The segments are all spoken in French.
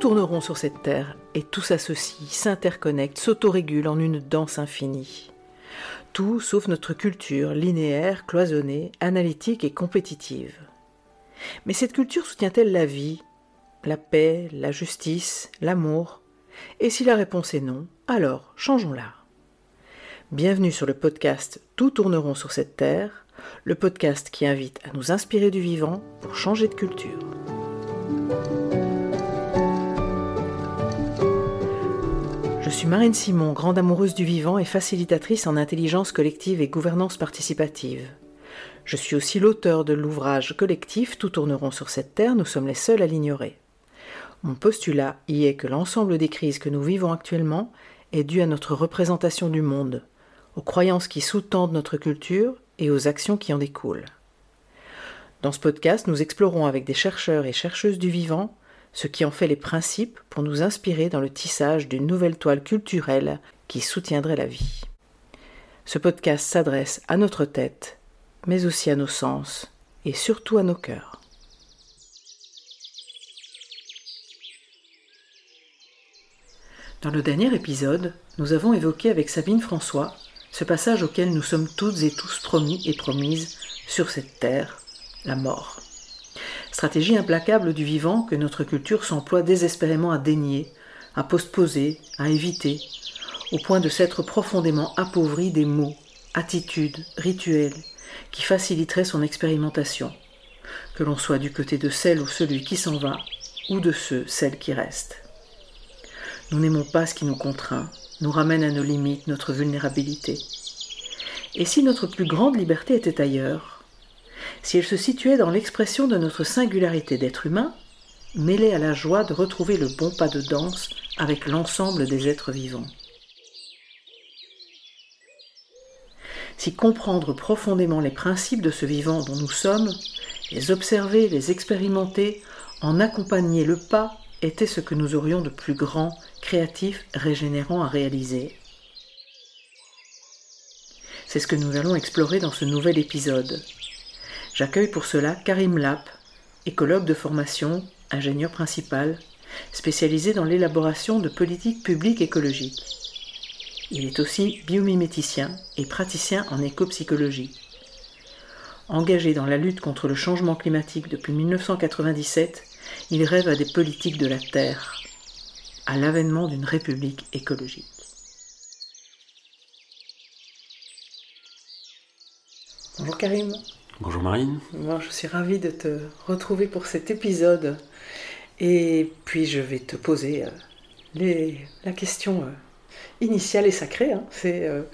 Tout tourne rond sur cette terre et tout s'associe, s'interconnecte, s'autorégule en une danse infinie. Tout sauf notre culture linéaire, cloisonnée, analytique et compétitive. Mais cette culture soutient-elle la vie, la paix, la justice, l'amour? Et si la réponse est non, alors changeons-la. Bienvenue sur le podcast Tout tourneront sur cette terre, le podcast qui invite à nous inspirer du vivant pour changer de culture. Je suis Marine Simon, grande amoureuse du vivant et facilitatrice en intelligence collective et gouvernance participative. Je suis aussi l'auteur de l'ouvrage collectif Tout tourneront sur cette terre, nous sommes les seuls à l'ignorer. Mon postulat y est que l'ensemble des crises que nous vivons actuellement est dû à notre représentation du monde, aux croyances qui sous-tendent notre culture et aux actions qui en découlent. Dans ce podcast, nous explorons avec des chercheurs et chercheuses du vivant ce qui en fait les principes pour nous inspirer dans le tissage d'une nouvelle toile culturelle qui soutiendrait la vie. Ce podcast s'adresse à notre tête, mais aussi à nos sens et surtout à nos cœurs. Dans le dernier épisode, nous avons évoqué avec Sabine François ce passage auquel nous sommes toutes et tous promis et promises sur cette terre, la mort. Stratégie implacable du vivant que notre culture s'emploie désespérément à dénier, à postposer, à éviter, au point de s'être profondément appauvrie des mots, attitudes, rituels, qui faciliteraient son expérimentation, que l'on soit du côté de celle ou celui qui s'en va, ou de ceux, celles qui restent. Nous n'aimons pas ce qui nous contraint, nous ramène à nos limites, notre vulnérabilité. Et si notre plus grande liberté était ailleurs, si elle se situait dans l'expression de notre singularité d'être humain, mêlée à la joie de retrouver le bon pas de danse avec l'ensemble des êtres vivants. Si comprendre profondément les principes de ce vivant dont nous sommes, les observer, les expérimenter, en accompagner le pas, était ce que nous aurions de plus grand, créatif, régénérant à réaliser. C'est ce que nous allons explorer dans ce nouvel épisode, J'accueille pour cela Karim Lap, écologue de formation, ingénieur principal, spécialisé dans l'élaboration de politiques publiques écologiques. Il est aussi biomiméticien et praticien en écopsychologie. Engagé dans la lutte contre le changement climatique depuis 1997, il rêve à des politiques de la Terre, à l'avènement d'une république écologique. Bonjour Karim. Bonjour Marine. je suis ravie de te retrouver pour cet épisode. Et puis je vais te poser euh, la question euh, initiale et sacrée. Hein. c'est euh,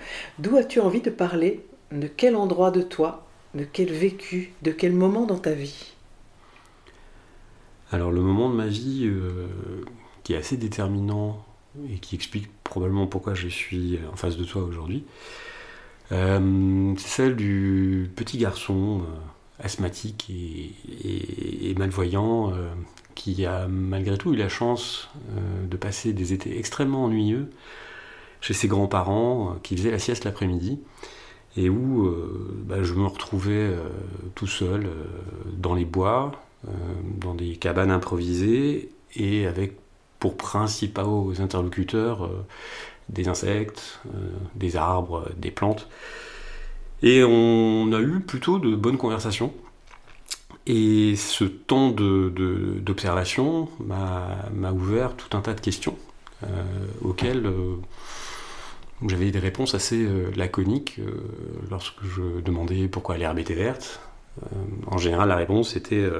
d'où as-tu envie de parler? De quel endroit de toi? De quel vécu? De quel moment dans ta vie? Alors le moment de ma vie qui est assez déterminant et qui explique probablement pourquoi je suis en face de toi aujourd'hui, euh, c'est celle du petit garçon euh, asthmatique et, malvoyant euh, qui a malgré tout eu la chance de passer des étés extrêmement ennuyeux chez ses grands-parents qui faisaient la sieste l'après-midi et où bah, je me retrouvais tout seul dans les bois, dans des cabanes improvisées et avec pour principaux interlocuteurs des insectes, euh, des arbres, des plantes. Et on a eu plutôt de bonnes conversations. Et ce temps d'observation m'a ouvert tout un tas de questions euh, auxquelles euh, j'avais des réponses assez laconiques lorsque je demandais pourquoi l'herbe était verte. en général, la réponse était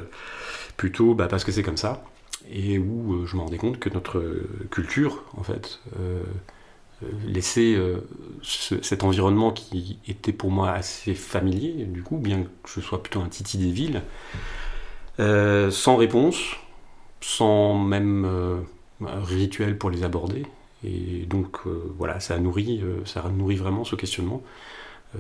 plutôt bah, parce que c'est comme ça. Et où je me rendais compte que notre culture, en fait, euh, laisser euh, cet environnement qui était pour moi assez familier, du coup, bien que je sois plutôt un titi des villes, euh, sans réponse, sans même rituel pour les aborder. Et donc voilà, ça nourrit, ça nourrit vraiment ce questionnement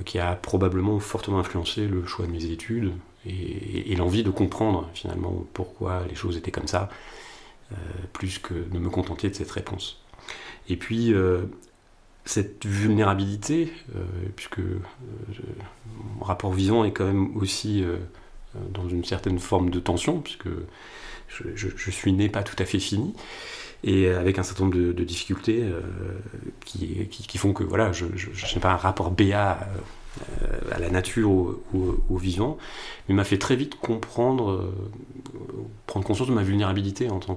qui a probablement fortement influencé le choix de mes études et l'envie de comprendre finalement pourquoi les choses étaient comme ça, plus que de me contenter de cette réponse. Et puis, cette vulnérabilité, euh, puisque euh, mon rapport vivant est quand même aussi euh, dans une certaine forme de tension, puisque je, suis né pas tout à fait fini, et avec un certain nombre de, difficultés qui, font que voilà, je, n'ai pas un rapport BA à la nature ou, au vivant, mais m'a fait très vite comprendre, prendre conscience de ma vulnérabilité en tant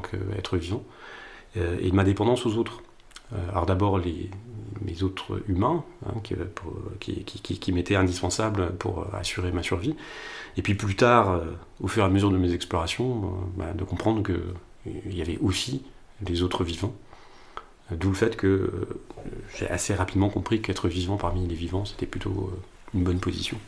qu'être vivant, et de ma dépendance aux autres. alors d'abord les, mes autres humains, hein, qui, qui, m'étaient indispensables pour assurer ma survie. Et puis plus tard, euh, au fur et à mesure de mes explorations, euh, bah, de comprendre qu'il y avait aussi des autres vivants. D'où le fait que j'ai assez rapidement compris qu'être vivant parmi les vivants, c'était plutôt euh, une bonne position.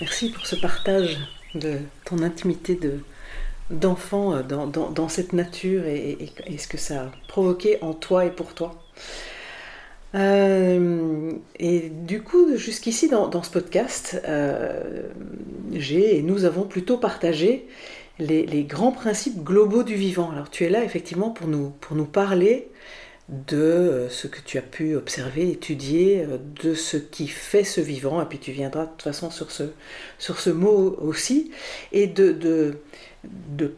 Merci pour ce partage de ton intimité de, d'enfant euh, dans, dans, cette nature et, ce que ça a provoqué en toi et pour toi. Euh, et du coup, jusqu'ici dans, ce podcast, euh, j'ai et nous avons plutôt partagé les, les, grands principes globaux du vivant. Alors tu es là effectivement pour nous, pour nous parler de euh, ce que tu as pu observer, étudier, euh, de ce qui fait ce vivant, et puis tu viendras de toute façon sur ce, sur ce mot aussi, et de, de,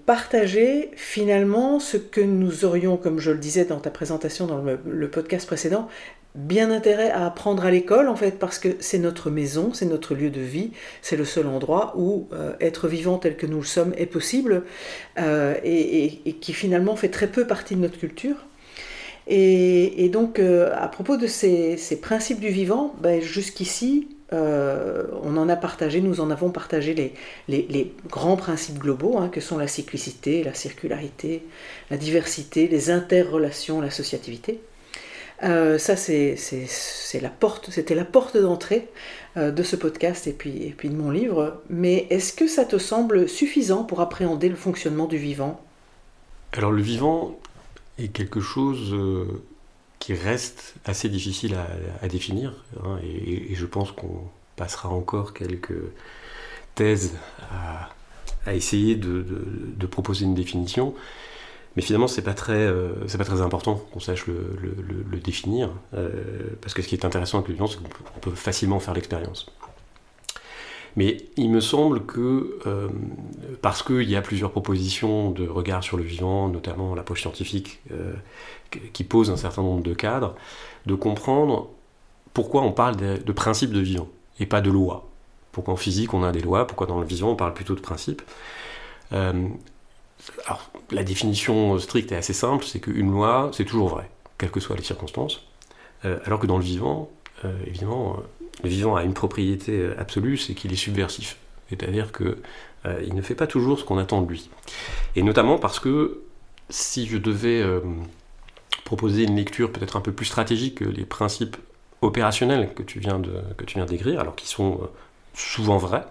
partager finalement ce que nous aurions, comme je le disais dans ta présentation dans le, podcast précédent, bien intérêt à apprendre à l'école en fait parce que c'est notre maison, c'est notre lieu de vie, c'est le seul endroit où euh, être vivant tel que nous le sommes est possible et, qui finalement fait très peu partie de notre culture. Et, donc, euh, à propos de ces, principes du vivant, ben, jusqu'ici, euh, on en a partagé, nous en avons partagé les, grands principes globaux, hein, que sont la cyclicité, la circularité, la diversité, les interrelations, l'associativité. Euh, ça, c'est la porte, c'était la porte d'entrée de ce podcast et puis de mon livre. Mais est-ce que ça te semble suffisant pour appréhender le fonctionnement du vivant? Alors le vivant, est quelque chose euh, qui reste assez difficile à, définir. Hein, et, je pense qu'on passera encore quelques thèses à, essayer de, proposer une définition. Mais finalement, c'est pas très, euh, pas très important qu'on sache le, définir, euh, parce que ce qui est intéressant avec le c'est qu'on peut facilement faire l'expérience. Mais il me semble que, euh, parce qu'il y a plusieurs propositions de regard sur le vivant, notamment l'approche scientifique, euh, qui pose un certain nombre de cadres, de comprendre pourquoi on parle de, principes de vivant et pas de lois. Pourquoi en physique on a des lois, pourquoi dans le vivant on parle plutôt de principes. Euh, alors, la définition stricte est assez simple, c'est qu'une loi, c'est toujours vrai, quelles que soient les circonstances. alors que dans le vivant, évidemment, vivant a une propriété euh, absolue, c'est qu'il est subversif. C'est-à-dire qu'il euh, ne fait pas toujours ce qu'on attend de lui. Et notamment parce que si je devais euh, proposer une lecture peut-être un peu plus stratégique que les principes opérationnels que tu viens que d'écrire, alors qu'ils sont souvent vrais,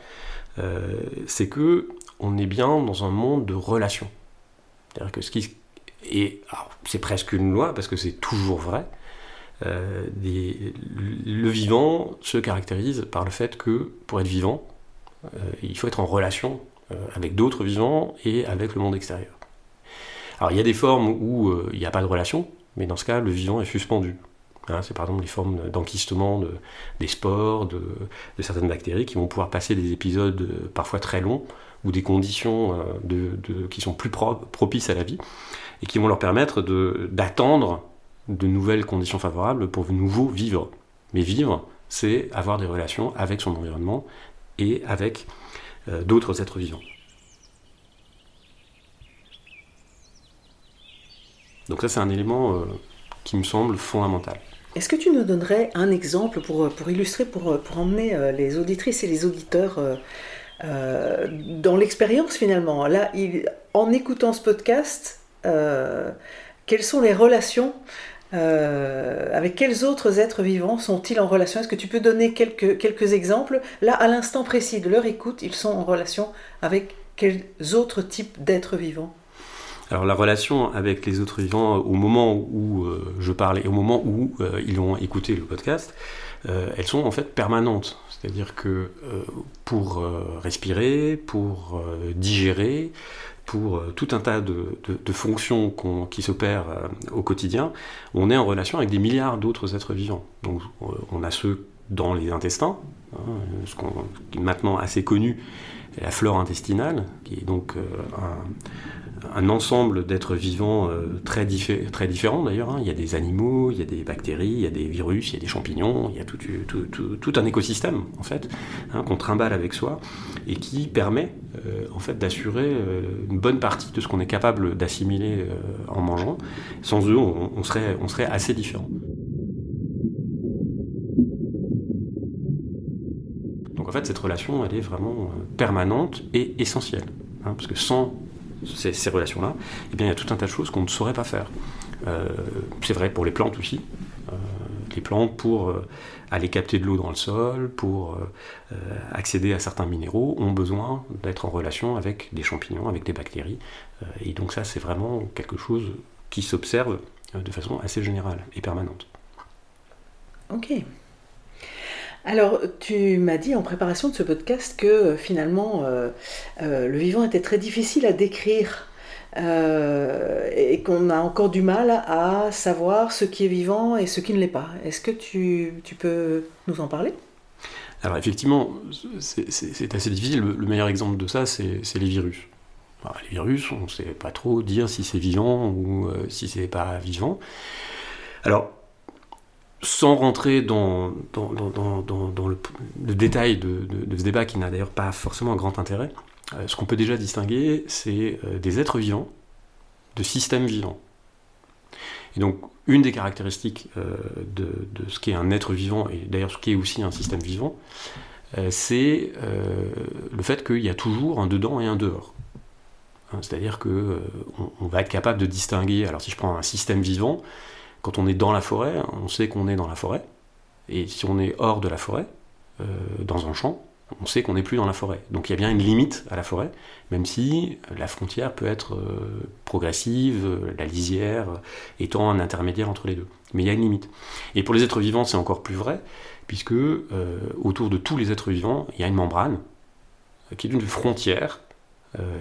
c'est que on est bien dans un monde de relations. C'est-à-dire que ce qui c'est presque une loi parce que c'est toujours vrai, euh, le vivant se caractérise par le fait que pour être vivant, euh, il faut être en relation euh, avec d'autres vivants et avec le monde extérieur. Alors il y a des formes où il n'y a pas de relation, mais dans ce cas, le vivant est suspendu. Hein, c'est par exemple les formes d'enquistement des spores, de, certaines bactéries qui vont pouvoir passer des épisodes parfois très longs ou des conditions qui sont plus propices à la vie et qui vont leur permettre d'attendre de nouvelles conditions favorables pour de nouveau vivre. Mais vivre, c'est avoir des relations avec son environnement et avec euh, d'autres êtres vivants. Donc ça, c'est un élément euh, qui me semble fondamental. Est-ce que tu nous donnerais un exemple pour, pour illustrer, pour, emmener les auditrices et les auditeurs euh, dans l'expérience finalement? Là, en écoutant ce podcast, quelles sont les relations euh, avec quels autres êtres vivants sont-ils en relation? Est-ce que tu peux donner quelques, quelques exemples? Là, à l'instant précis de leur écoute, ils sont en relation avec quels autres types d'êtres vivants? Alors la relation avec les autres vivants au moment où euh, je parle et au moment où euh, ils ont écouté le podcast, elles sont en fait permanentes. C'est-à-dire que pour respirer, pour digérer, pour tout un tas de, fonctions qui s'opèrent au quotidien, on est en relation avec des milliards d'autres êtres vivants. Donc on a ceux dans les intestins, hein, ce qui est maintenant assez connu, la flore intestinale, qui est donc un ensemble d'êtres vivants euh, très, très différents d'ailleurs. Hein. Il y a des animaux, il y a des bactéries, il y a des virus, il y a des champignons, il y a tout, un écosystème en fait hein, qu'on trimballe avec soi et qui permet euh, en fait d'assurer euh, une bonne partie de ce qu'on est capable d'assimiler en mangeant. Sans eux, on, serait, on serait assez différents. Donc en fait, cette relation, elle est vraiment permanente et essentielle. Hein, parce que sans ces, relations-là, eh bien, il y a tout un tas de choses qu'on ne saurait pas faire. Euh, c'est vrai pour les plantes aussi. Euh, les plantes, pour euh, aller capter de l'eau dans le sol, pour accéder à certains minéraux, ont besoin d'être en relation avec des champignons, avec des bactéries. et donc ça, c'est vraiment quelque chose qui s'observe de façon assez générale et permanente. Ok. Alors, tu m'as dit en préparation de ce podcast que euh, finalement, euh, euh, le vivant était très difficile à décrire et qu'on a encore du mal à savoir ce qui est vivant et ce qui ne l'est pas. Est-ce que tu, peux nous en parler? Alors effectivement, c'est assez difficile. Le, meilleur exemple de ça, c'est les virus. les virus, on ne sait pas trop dire si c'est vivant ou si c'est pas vivant. Alors, sans rentrer dans, le, détail de, ce débat qui n'a d'ailleurs pas forcément un grand intérêt, euh, ce qu'on peut déjà distinguer, c'est euh, des êtres vivants de systèmes vivants. Et donc, une des caractéristiques euh, de, ce qu'est un être vivant, et d'ailleurs ce qu'est aussi un système vivant, c'est le fait qu'il y a toujours un dedans et un dehors. Hein, c'est-à-dire qu'on on va être capable de distinguer, alors si je prends un système vivant, quand on est dans la forêt, on sait qu'on est dans la forêt. Et si on est hors de la forêt, euh, dans un champ, on sait qu'on n'est plus dans la forêt. Donc il y a bien une limite à la forêt, même si la frontière peut être euh, progressive, la lisière étant un intermédiaire entre les deux. Mais il y a une limite. Et pour les êtres vivants, c'est encore plus vrai, puisque euh, autour de tous les êtres vivants, il y a une membrane qui est une frontière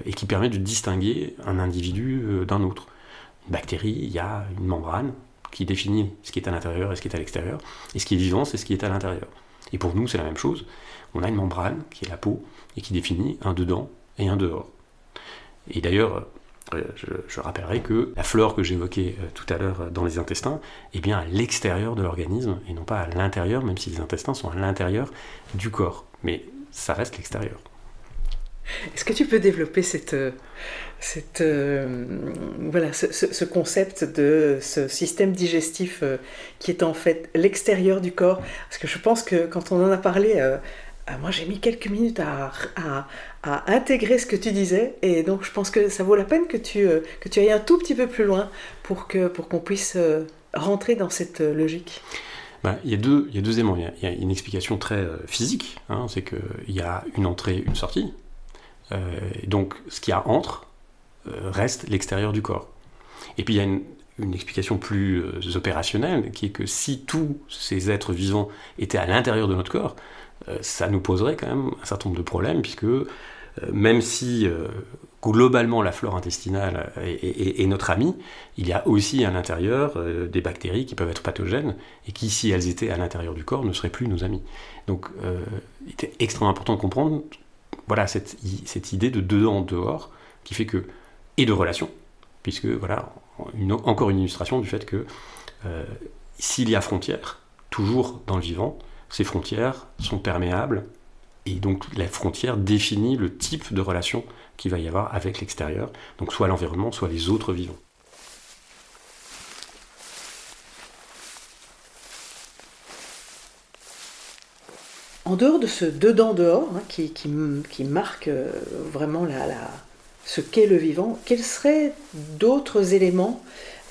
et qui permet de distinguer un individu d'un autre. Une bactérie, il y a une membrane qui définit ce qui est à l'intérieur et ce qui est à l'extérieur. Et ce qui est vivant, c'est ce qui est à l'intérieur. Et pour nous, c'est la même chose. On a une membrane qui est la peau et qui définit un dedans et un dehors. Et d'ailleurs, euh, je, rappellerai que la flore que j'évoquais euh, tout à l'heure euh, dans les intestins est bien à l'extérieur de l'organisme et non pas à l'intérieur, même si les intestins sont à l'intérieur du corps. Mais ça reste l'extérieur. Est-ce que tu peux développer cette, cette, euh, voilà, ce, concept de ce système digestif euh, qui est en fait l'extérieur du corps. Parce que je pense que quand on en a parlé, euh, moi j'ai mis quelques minutes à, à, intégrer ce que tu disais. Et donc je pense que ça vaut la peine que tu, que tu ailles un tout petit peu plus loin pour qu'on pour puisse rentrer dans cette logique. Bah, il, y a deux, il y a deux éléments. Il y a, une explication très physique, hein, c'est qu'il y a une entrée, une sortie. donc ce qu'il y a entre, reste l'extérieur du corps. Et puis il y a une, explication plus euh, opérationnelle qui est que si tous ces êtres vivants étaient à l'intérieur de notre corps, euh, ça nous poserait quand même un certain nombre de problèmes, puisque même si globalement la flore intestinale est, notre amie, il y a aussi à l'intérieur des bactéries qui peuvent être pathogènes et qui, si elles étaient à l'intérieur du corps, ne seraient plus nos amis. Donc il était extrêmement important de comprendre voilà, cette, cette idée de dedans-dehors qui fait que et de relations, puisque voilà, encore une illustration du fait que euh, s'il y a frontières, toujours dans le vivant, ces frontières sont perméables, et donc la frontière définit le type de relation qu'il va y avoir avec l'extérieur, donc soit l'environnement, soit les autres vivants. En dehors de ce dedans-dehors, hein, qui, marque euh, vraiment la, ce qu'est le vivant, quels seraient d'autres éléments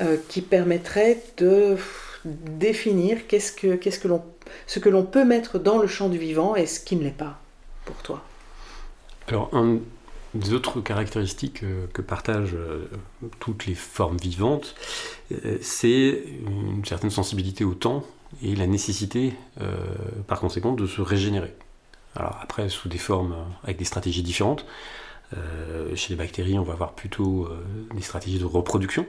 euh, qui permettraient de définir ce que l'on peut mettre dans le champ du vivant et ce qui ne l'est pas pour toi? Alors, une des autres caractéristiques euh, que partagent euh, toutes les formes vivantes, c'est une certaine sensibilité au temps et la nécessité, par conséquent, de se régénérer. Alors après, sous des formes avec des stratégies différentes. Chez les bactéries, on va avoir plutôt des stratégies de reproduction,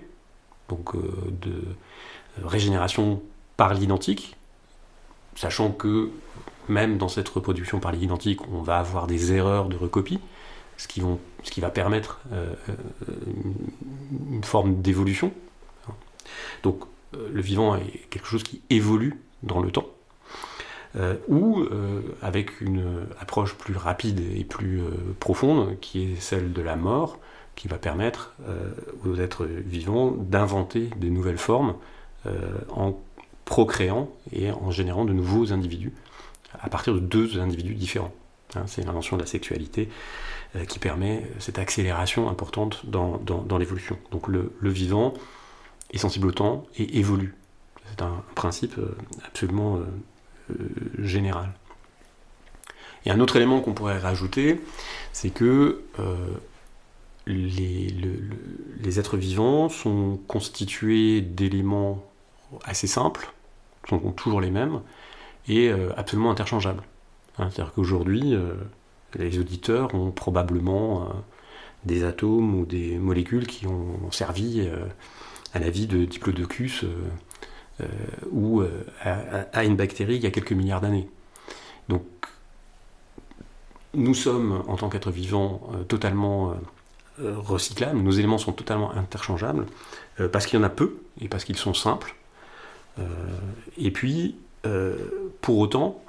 donc de régénération par l'identique, sachant que même dans cette reproduction par l'identique, on va avoir des erreurs de recopie, ce qui, vont, ce qui va permettre une forme d'évolution. Donc le vivant est quelque chose qui évolue dans le temps. Euh, ou euh, avec une approche plus rapide et plus euh, profonde, qui est celle de la mort, qui va permettre aux êtres vivants d'inventer des nouvelles formes en procréant et en générant de nouveaux individus à partir de deux individus différents. Hein, c'est l'invention de la sexualité qui permet cette accélération importante dans, l'évolution. Donc le, le, vivant est sensible au temps et évolue. C'est un principe absolument euh, général. Et un autre élément qu'on pourrait rajouter, c'est que euh, les, les, êtres vivants sont constitués d'éléments assez simples, sont toujours les mêmes, et euh, absolument interchangeables. Hein, c'est-à-dire qu'aujourd'hui, les auditeurs ont probablement des atomes ou des molécules qui ont servi à la vie de Diplodocus ou euh, à, une bactérie il y a quelques milliards d'années. Donc, nous sommes, en tant qu'êtres vivants, euh, totalement recyclables, nos éléments sont totalement interchangeables, parce qu'il y en a peu et parce qu'ils sont simples. et puis, pour autant,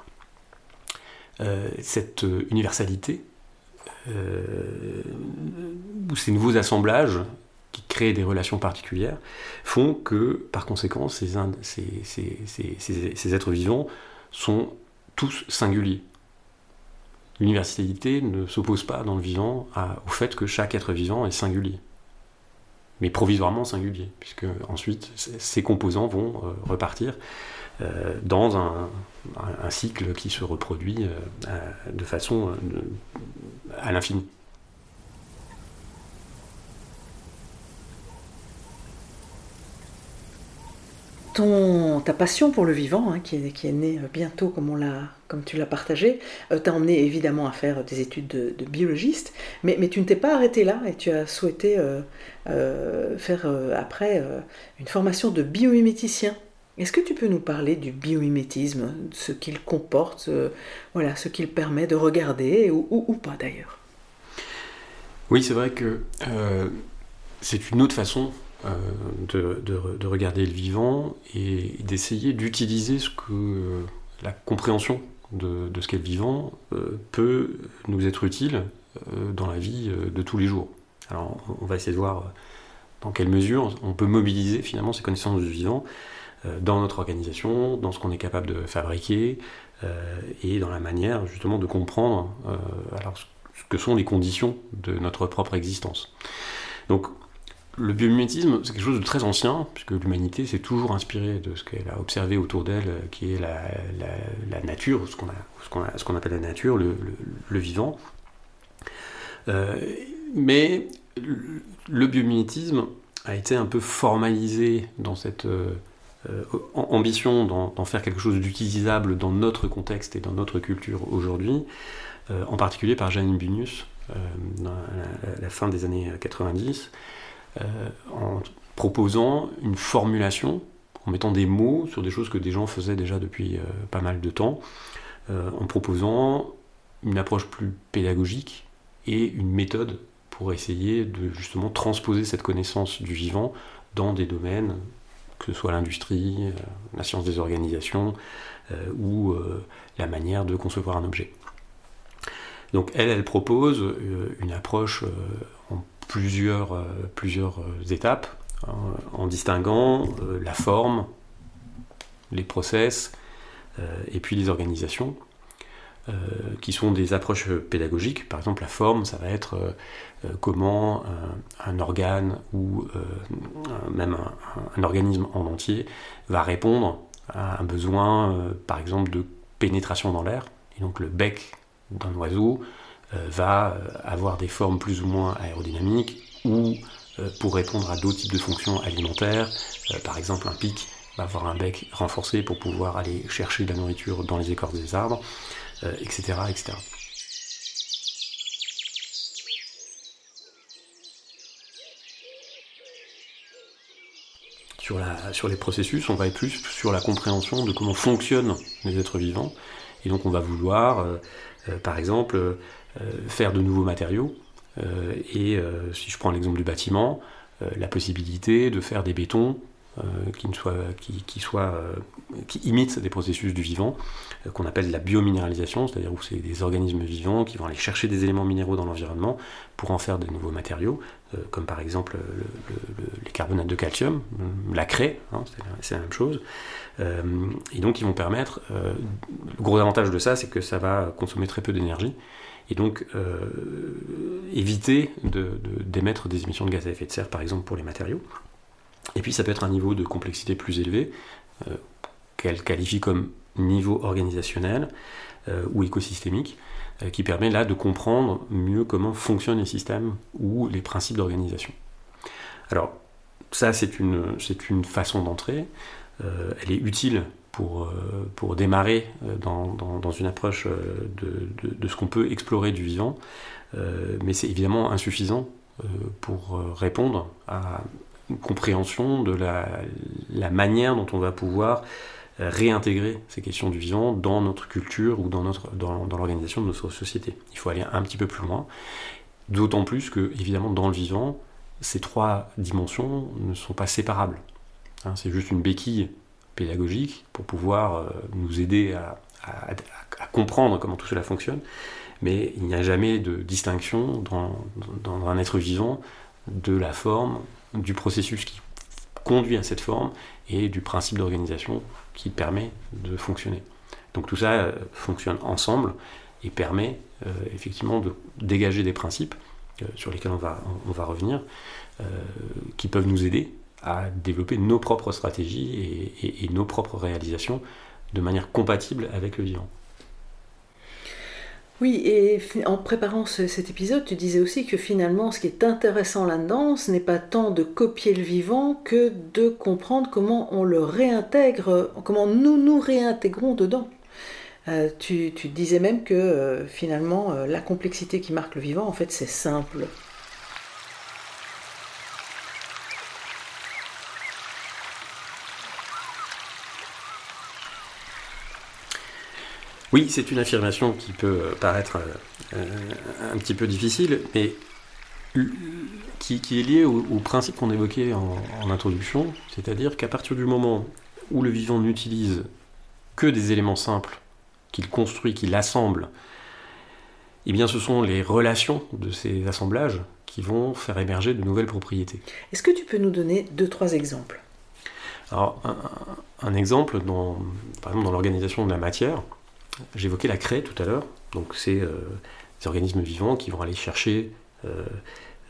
cette universalité, ou ces nouveaux assemblages qui créent des relations particulières, font que, par conséquent, ces, êtres vivants sont tous singuliers. L'universalité ne s'oppose pas dans le vivant au fait que chaque être vivant est singulier, mais provisoirement singulier, puisque ensuite ces composants vont euh, repartir euh, dans un, cycle qui se reproduit euh, de façon à l'infini. Ton, ta passion pour le vivant, hein, qui, est, qui, née euh, bientôt comme, on l'a, comme tu l'as partagé, euh, t'a emmené évidemment à faire des études de, biologiste, mais, mais, tu ne t'es pas arrêté là et tu as souhaité euh, faire après une formation de biomiméticien. Est-ce que tu peux nous parler du biomimétisme, ce qu'il comporte, voilà, ce qu'il permet de regarder, ou, ou pas d'ailleurs? Oui, c'est vrai que c'est une autre façon euh, de, regarder le vivant et d'essayer d'utiliser ce que euh, la compréhension de, ce qu'est le vivant euh, peut nous être utile dans la vie de tous les jours. Alors on va essayer de voir dans quelle mesure on peut mobiliser finalement ces connaissances du vivant dans notre organisation, dans ce qu'on est capable de fabriquer et dans la manière justement de comprendre alors, ce que sont les conditions de notre propre existence. Donc le biomimétisme, c'est quelque chose de très ancien, puisque l'humanité s'est toujours inspirée de ce qu'elle a observé autour d'elle, euh, qui est la, nature, ce qu'on appelle la nature, le, vivant. Euh, mais le biomimétisme a été un peu formalisé dans cette euh, ambition d'en faire quelque chose d'utilisable dans notre contexte et dans notre culture aujourd'hui, en particulier par Janine Bunius, dans la, fin des années 90 euh, en proposant une formulation, en mettant des mots sur des choses que des gens faisaient déjà depuis euh, pas mal de temps, euh, en proposant une approche plus pédagogique et une méthode pour essayer de justement transposer cette connaissance du vivant dans des domaines, que ce soit l'industrie, la science des organisations ou la manière de concevoir un objet. Donc elle, elle propose une approche plusieurs, euh, plusieurs euh, étapes hein, en distinguant euh, la forme, les process et puis les organisations. qui sont des approches pédagogiques. Par exemple, la forme, ça va être comment un, organe ou même un, organisme en entier va répondre à un besoin, par exemple, de pénétration dans l'air. Et donc le bec d'un oiseau va euh, avoir des formes plus ou moins aérodynamiques ou euh, pour répondre à d'autres types de fonctions alimentaires, par exemple un pic va avoir un bec renforcé pour pouvoir aller chercher de la nourriture dans les écorces des arbres. etc., etc. Sur, la, sur les processus, on va être plus sur la compréhension de comment fonctionnent les êtres vivants. Et donc on va vouloir, par exemple, faire de nouveaux matériaux. et si je prends l'exemple du bâtiment, la possibilité de faire des bétons euh, qui, euh, imitent des processus du vivant, euh, qu'on appelle la biominéralisation, c'est-à-dire où c'est des organismes vivants qui vont aller chercher des éléments minéraux dans l'environnement pour en faire de nouveaux matériaux, comme par exemple les carbonates de calcium, la craie, hein, c'est la même chose. et donc ils vont permettre, le gros avantage de ça, c'est que ça va consommer très peu d'énergie, et donc éviter d'émettre de, des émissions de gaz à effet de serre, par exemple pour les matériaux. Et puis ça peut être un niveau de complexité plus élevé, euh, qu'elle qualifie comme niveau organisationnel euh, ou écosystémique, euh, qui permet là de comprendre mieux comment fonctionnent les systèmes ou les principes d'organisation. Alors ça c'est une, une façon d'entrer, elle est utile pour, pour démarrer dans, dans, une approche de, de, ce qu'on peut explorer du vivant, mais c'est évidemment insuffisant pour répondre à compréhension de la, manière dont on va pouvoir euh, réintégrer ces questions du vivant dans notre culture ou dans, dans, l'organisation de notre société. Il faut aller un petit peu plus loin, d'autant plus que, évidemment, dans le vivant, ces trois dimensions ne sont pas séparables. Hein, c'est juste une béquille pédagogique pour pouvoir euh, nous aider à, comprendre comment tout cela fonctionne, mais il n'y a jamais de distinction dans, un être vivant de la forme du processus qui conduit à cette forme et du principe d'organisation qui permet de fonctionner. Donc tout ça euh, fonctionne ensemble et permet euh, effectivement de dégager des principes sur lesquels on va, on, va revenir, qui peuvent nous aider à développer nos propres stratégies et nos propres réalisations de manière compatible avec le vivant. Oui, et en préparant cet épisode, tu disais aussi que finalement, ce qui est intéressant là-dedans, ce n'est pas tant de copier le vivant que de comprendre comment on le réintègre, comment nous nous réintégrons dedans. Euh, tu, disais même que euh, finalement, euh, la complexité qui marque le vivant, en fait, c'est simple. Oui, c'est une affirmation qui peut euh, paraître euh, euh, un petit peu difficile, mais qui, est liée au, principe qu'on évoquait en, introduction, c'est-à-dire qu'à partir du moment où le vivant n'utilise que des éléments simples, qu'il construit, qu'il assemble, eh bien ce sont les relations de ces assemblages qui vont faire émerger de nouvelles propriétés. Est-ce que tu peux nous donner deux, trois exemples? Alors, un, exemple, dans, par exemple dans l'organisation de la matière, J'évoquais la craie tout à l'heure, donc c'est euh, des organismes vivants qui vont aller chercher euh,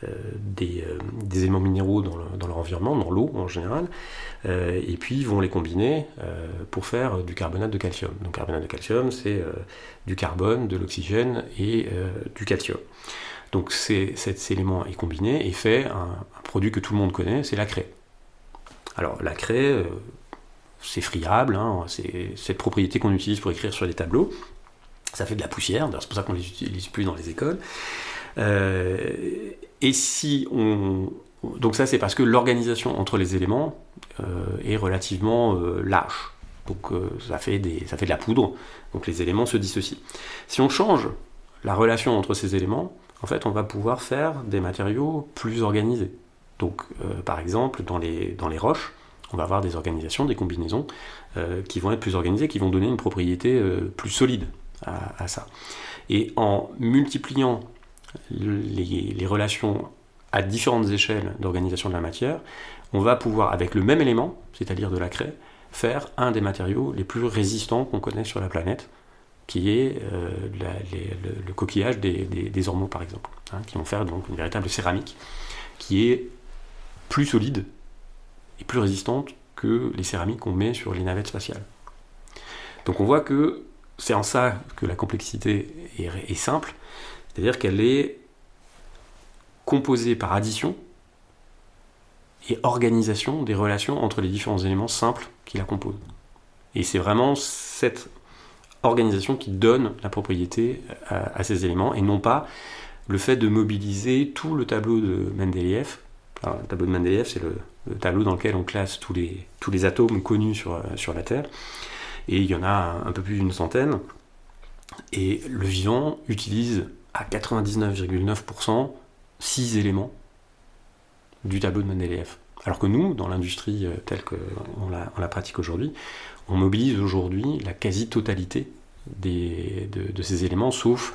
euh, des, éléments minéraux dans, leur environnement, dans l'eau en général, et puis vont les combiner pour faire du carbonate de calcium. Donc carbonate de calcium, c'est du carbone, de l'oxygène et du calcium. Donc cet élément est combiné et fait un, produit que tout le monde connaît, c'est la craie. Alors la craie, c'est friable, hein, c'est cette propriété qu'on utilise pour écrire sur les tableaux. Ça fait de la poussière, c'est pour ça qu'on ne les utilise plus dans les écoles. Euh, et si on. Donc, ça, c'est parce que l'organisation entre les éléments euh, est relativement euh, lâche. Donc, ça, fait des, ça fait de la poudre. Donc, les éléments se dissocient. Si on change la relation entre ces éléments, en fait, on va pouvoir faire des matériaux plus organisés. Donc, par exemple, dans les, dans les roches, on va avoir des organisations, des combinaisons euh, qui vont être plus organisées, qui vont donner une propriété euh, plus solide à, ça. Et en multipliant les, relations à différentes échelles d'organisation de la matière, on va pouvoir, avec le même élément, c'est-à-dire de la craie, faire un des matériaux les plus résistants qu'on connaît sur la planète, qui est euh, le, coquillage des, ormeaux, par exemple, hein, qui vont faire donc une véritable céramique, qui est plus solide plus résistante que les céramiques qu'on met sur les navettes spatiales. Donc on voit que c'est en ça que la complexité est, simple, c'est-à-dire qu'elle est composée par addition et organisation des relations entre les différents éléments simples qui la composent. Et c'est vraiment cette organisation qui donne la propriété à, ces éléments et non pas le fait de mobiliser tout le tableau de Mendeleev. Le tableau de Mendeleev, c'est le, tableau dans lequel on classe tous les, atomes connus sur, sur la Terre. Et il y en a un peu plus d'une centaine. Et le vivant utilise à 99,9% 6 éléments du tableau de Mendeleev. Alors que nous, dans l'industrie euh, telle qu'on la, on la pratique aujourd'hui, on mobilise aujourd'hui la quasi-totalité de, de, ces éléments, sauf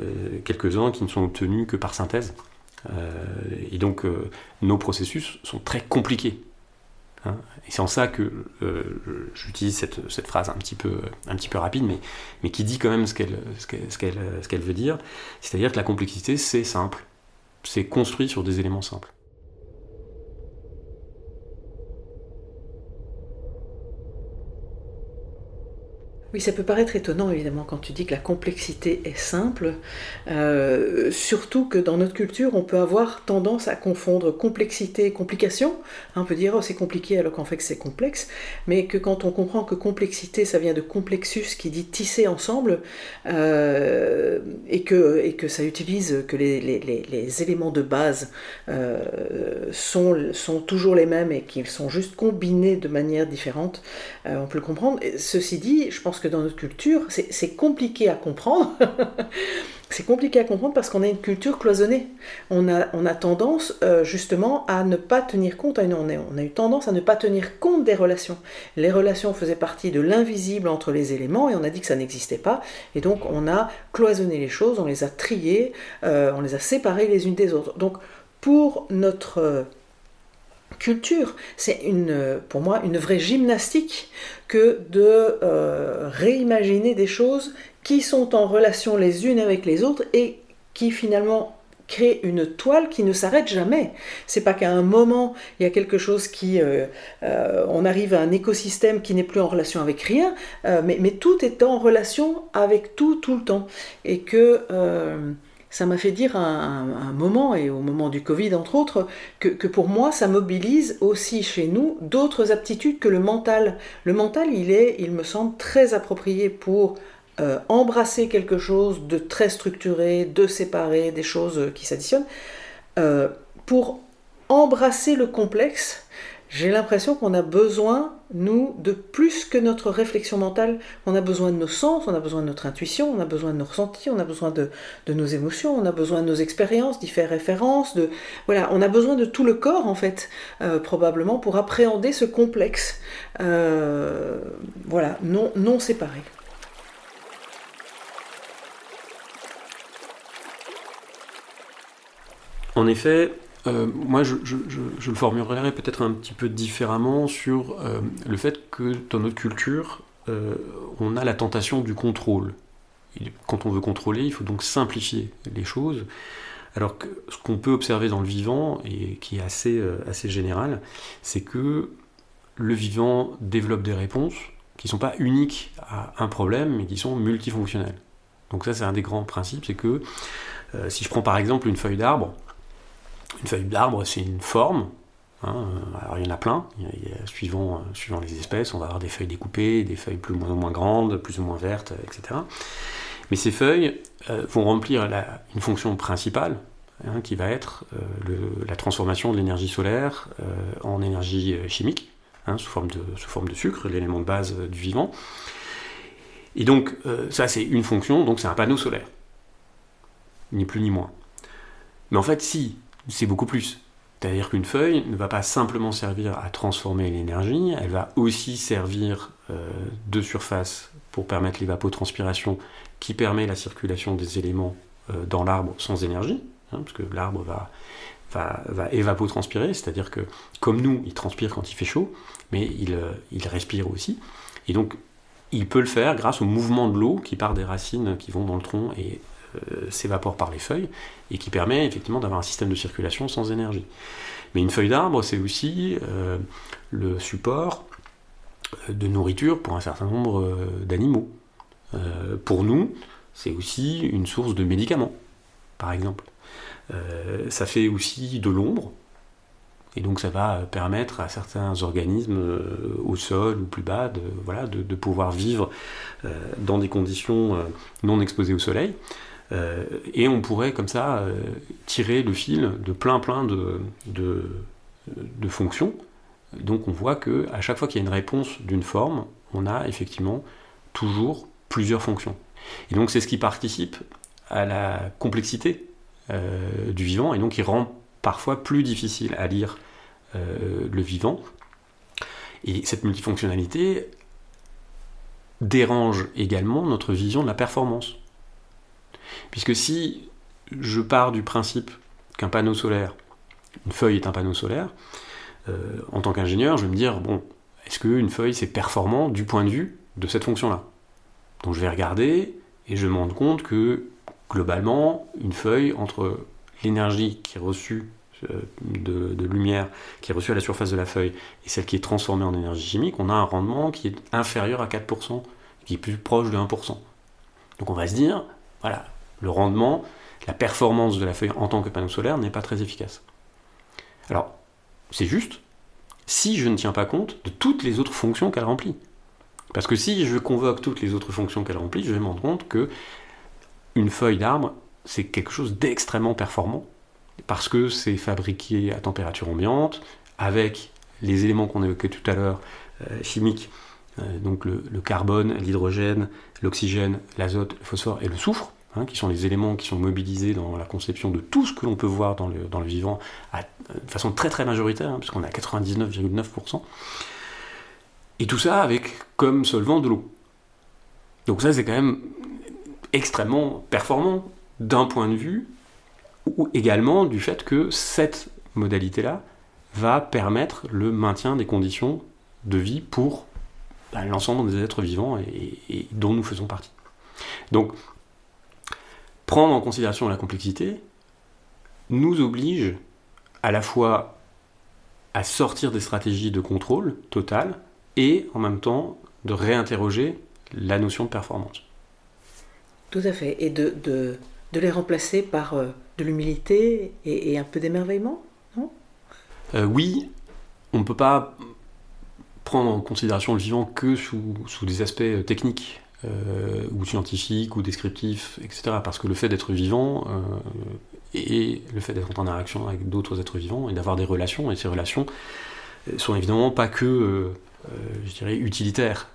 euh, quelques-uns qui ne sont obtenus que par synthèse. Euh, et donc nos processus sont très compliqués. Hein. et c'est en ça que j'utilise cette, phrase un petit peu, rapide, mais, qui dit quand même ce qu'elle veut dire. C'est-à-dire que la complexité, c'est simple. C'est construit sur des éléments simples. Oui, ça peut paraître étonnant évidemment quand tu dis que la complexité est simple, euh, surtout que dans notre culture on peut avoir tendance à confondre complexité et complication. On peut dire oh c'est compliqué alors qu'en fait c'est complexe, mais que quand on comprend que complexité ça vient de complexus qui dit tisser ensemble euh, et, que, ça utilise que les, les, éléments de base euh, sont, sont toujours les mêmes et qu'ils sont juste combinés de manière différente, on peut le comprendre. ceci dit, je pense que dans notre culture, c'est compliqué à comprendre. c'est compliqué à comprendre parce qu'on a une culture cloisonnée. On a, on a tendance euh, justement à ne pas tenir compte, on a, eu tendance à ne pas tenir compte des relations. Les relations faisaient partie de l'invisible entre les éléments et on a dit que ça n'existait pas. Et donc on a cloisonné les choses, on les a triées, euh, on les a séparées les unes des autres. Donc pour notre culture. C'est une, pour moi une vraie gymnastique que de euh, réimaginer des choses qui sont en relation les unes avec les autres et qui finalement créent une toile qui ne s'arrête jamais. C'est pas qu'à un moment il y a quelque chose qui, euh, euh, on arrive à un écosystème qui n'est plus en relation avec rien, mais, mais, tout est en relation avec tout tout le temps et que ça m'a fait dire à un, moment, et au moment du Covid entre autres, que, pour moi, ça mobilise aussi chez nous d'autres aptitudes que le mental. Le mental, il est, il me semble, très approprié pour euh, embrasser quelque chose de très structuré, de séparé, des choses qui s'additionnent. Euh, pour embrasser le complexe, j'ai l'impression qu'on a besoin, nous, de plus que notre réflexion mentale. On a besoin de nos sens, on a besoin de notre intuition, on a besoin de nos ressentis, on a besoin de, nos émotions, on a besoin de nos expériences, d'y faire référence. De, voilà, on a besoin de tout le corps, en fait, euh, probablement, pour appréhender ce complexe. Euh, voilà, non, non séparé. En effet, euh, moi, je, le formulerai peut-être un petit peu différemment sur euh, le fait que dans notre culture, euh, on a la tentation du contrôle. quand on veut contrôler, il faut donc simplifier les choses. Alors que ce qu'on peut observer dans le vivant, et qui est assez, assez général, c'est que le vivant développe des réponses qui ne sont pas uniques à un problème, mais qui sont multifonctionnelles. Donc ça, c'est un des grands principes, c'est que si je prends par exemple une feuille d'arbre, une feuille d'arbre, c'est une forme. Hein, alors il y en a plein, suivant, euh, suivant les espèces, on va avoir des feuilles découpées, des feuilles plus ou moins grandes, plus ou moins vertes, etc. Mais ces feuilles euh, vont remplir une fonction principale, hein, qui va être euh, la transformation de l'énergie solaire en énergie chimique, hein, sous, forme de, sous forme de sucre, l'élément de base du vivant. Et donc ça c'est une fonction, donc c'est un panneau solaire, ni plus ni moins. Mais en fait, si c'est beaucoup plus. C'est-à-dire qu'une feuille ne va pas simplement servir à transformer l'énergie, elle va aussi servir euh, de surface pour permettre l'évapotranspiration qui permet la circulation des éléments euh, dans l'arbre sans énergie, hein, parce que l'arbre va, va, va évapotranspirer, c'est-à-dire que comme nous, il transpire quand il fait chaud, mais il, euh, il respire aussi. Et donc, il peut le faire grâce au mouvement de l'eau qui part des racines qui vont dans le tronc et s'évapore par les feuilles et qui permet effectivement d'avoir un système de circulation sans énergie. Mais une feuille d'arbre, c'est aussi euh, le support euh, de nourriture pour un certain nombre d'animaux. pour nous, c'est aussi une source de médicaments, par exemple. ça fait aussi de l'ombre. Et donc ça va permettre à certains organismes euh, au sol ou plus bas de, voilà, de, pouvoir vivre euh, dans des conditions euh, non exposées au soleil. Et on pourrait comme ça tirer le fil de plein plein de, fonctions. Donc on voit que à chaque fois qu'il y a une réponse d'une forme, on a effectivement toujours plusieurs fonctions. Et donc c'est ce qui participe à la complexité du vivant et donc il rend parfois plus difficile à lire euh, le vivant. Et cette multifonctionnalité dérange également notre vision de la performance. Puisque si je pars du principe qu'un panneau solaire, une feuille est un panneau solaire, euh, en tant qu'ingénieur, je vais me dire, bon, est-ce qu'une feuille c'est performant du point de vue de cette fonction-là? Donc je vais regarder et je me rends compte que globalement, une feuille, entre l'énergie qui est reçue euh, de, lumière qui est reçue à la surface de la feuille et celle qui est transformée en énergie chimique, on a un rendement qui est inférieur à 4%, qui est plus proche de 1%. Donc on va se dire, voilà, le rendement, la performance de la feuille en tant que panneau solaire n'est pas très efficace. Alors, c'est juste si je ne tiens pas compte de toutes les autres fonctions qu'elle remplit. Parce que si je convoque toutes les autres fonctions qu'elle remplit, je vais me rendre compte que une feuille d'arbre, c'est quelque chose d'extrêmement performant parce que c'est fabriqué à température ambiante, avec les éléments qu'on évoquait tout à l'heure, euh, chimiques, euh, donc le, carbone, l'hydrogène, l'oxygène, l'azote, le phosphore et le soufre, hein, qui sont les éléments qui sont mobilisés dans la conception de tout ce que l'on peut voir dans le, dans le vivant de façon très très majoritaire, hein, puisqu'on est à 99,9%. Et tout ça avec comme solvant de l'eau. Donc ça c'est quand même extrêmement performant d'un point de vue ou également du fait que cette modalité-là va permettre le maintien des conditions de vie pour bah, l'ensemble des êtres vivants et, dont nous faisons partie. Donc, prendre en considération la complexité nous oblige à la fois à sortir des stratégies de contrôle total et en même temps de réinterroger la notion de performance. Tout à fait. Et de, de, les remplacer par euh, de l'humilité et, un peu d'émerveillement, non? Euh, Oui, on ne peut pas prendre en considération le vivant que sous, sous des aspects euh, techniques euh, ou scientifiques ou descriptifs, etc. Parce que le fait d'être vivant et le fait d'être en interaction avec d'autres êtres vivants et d'avoir des relations, et ces relations sont évidemment pas que, je dirais, utilitaires.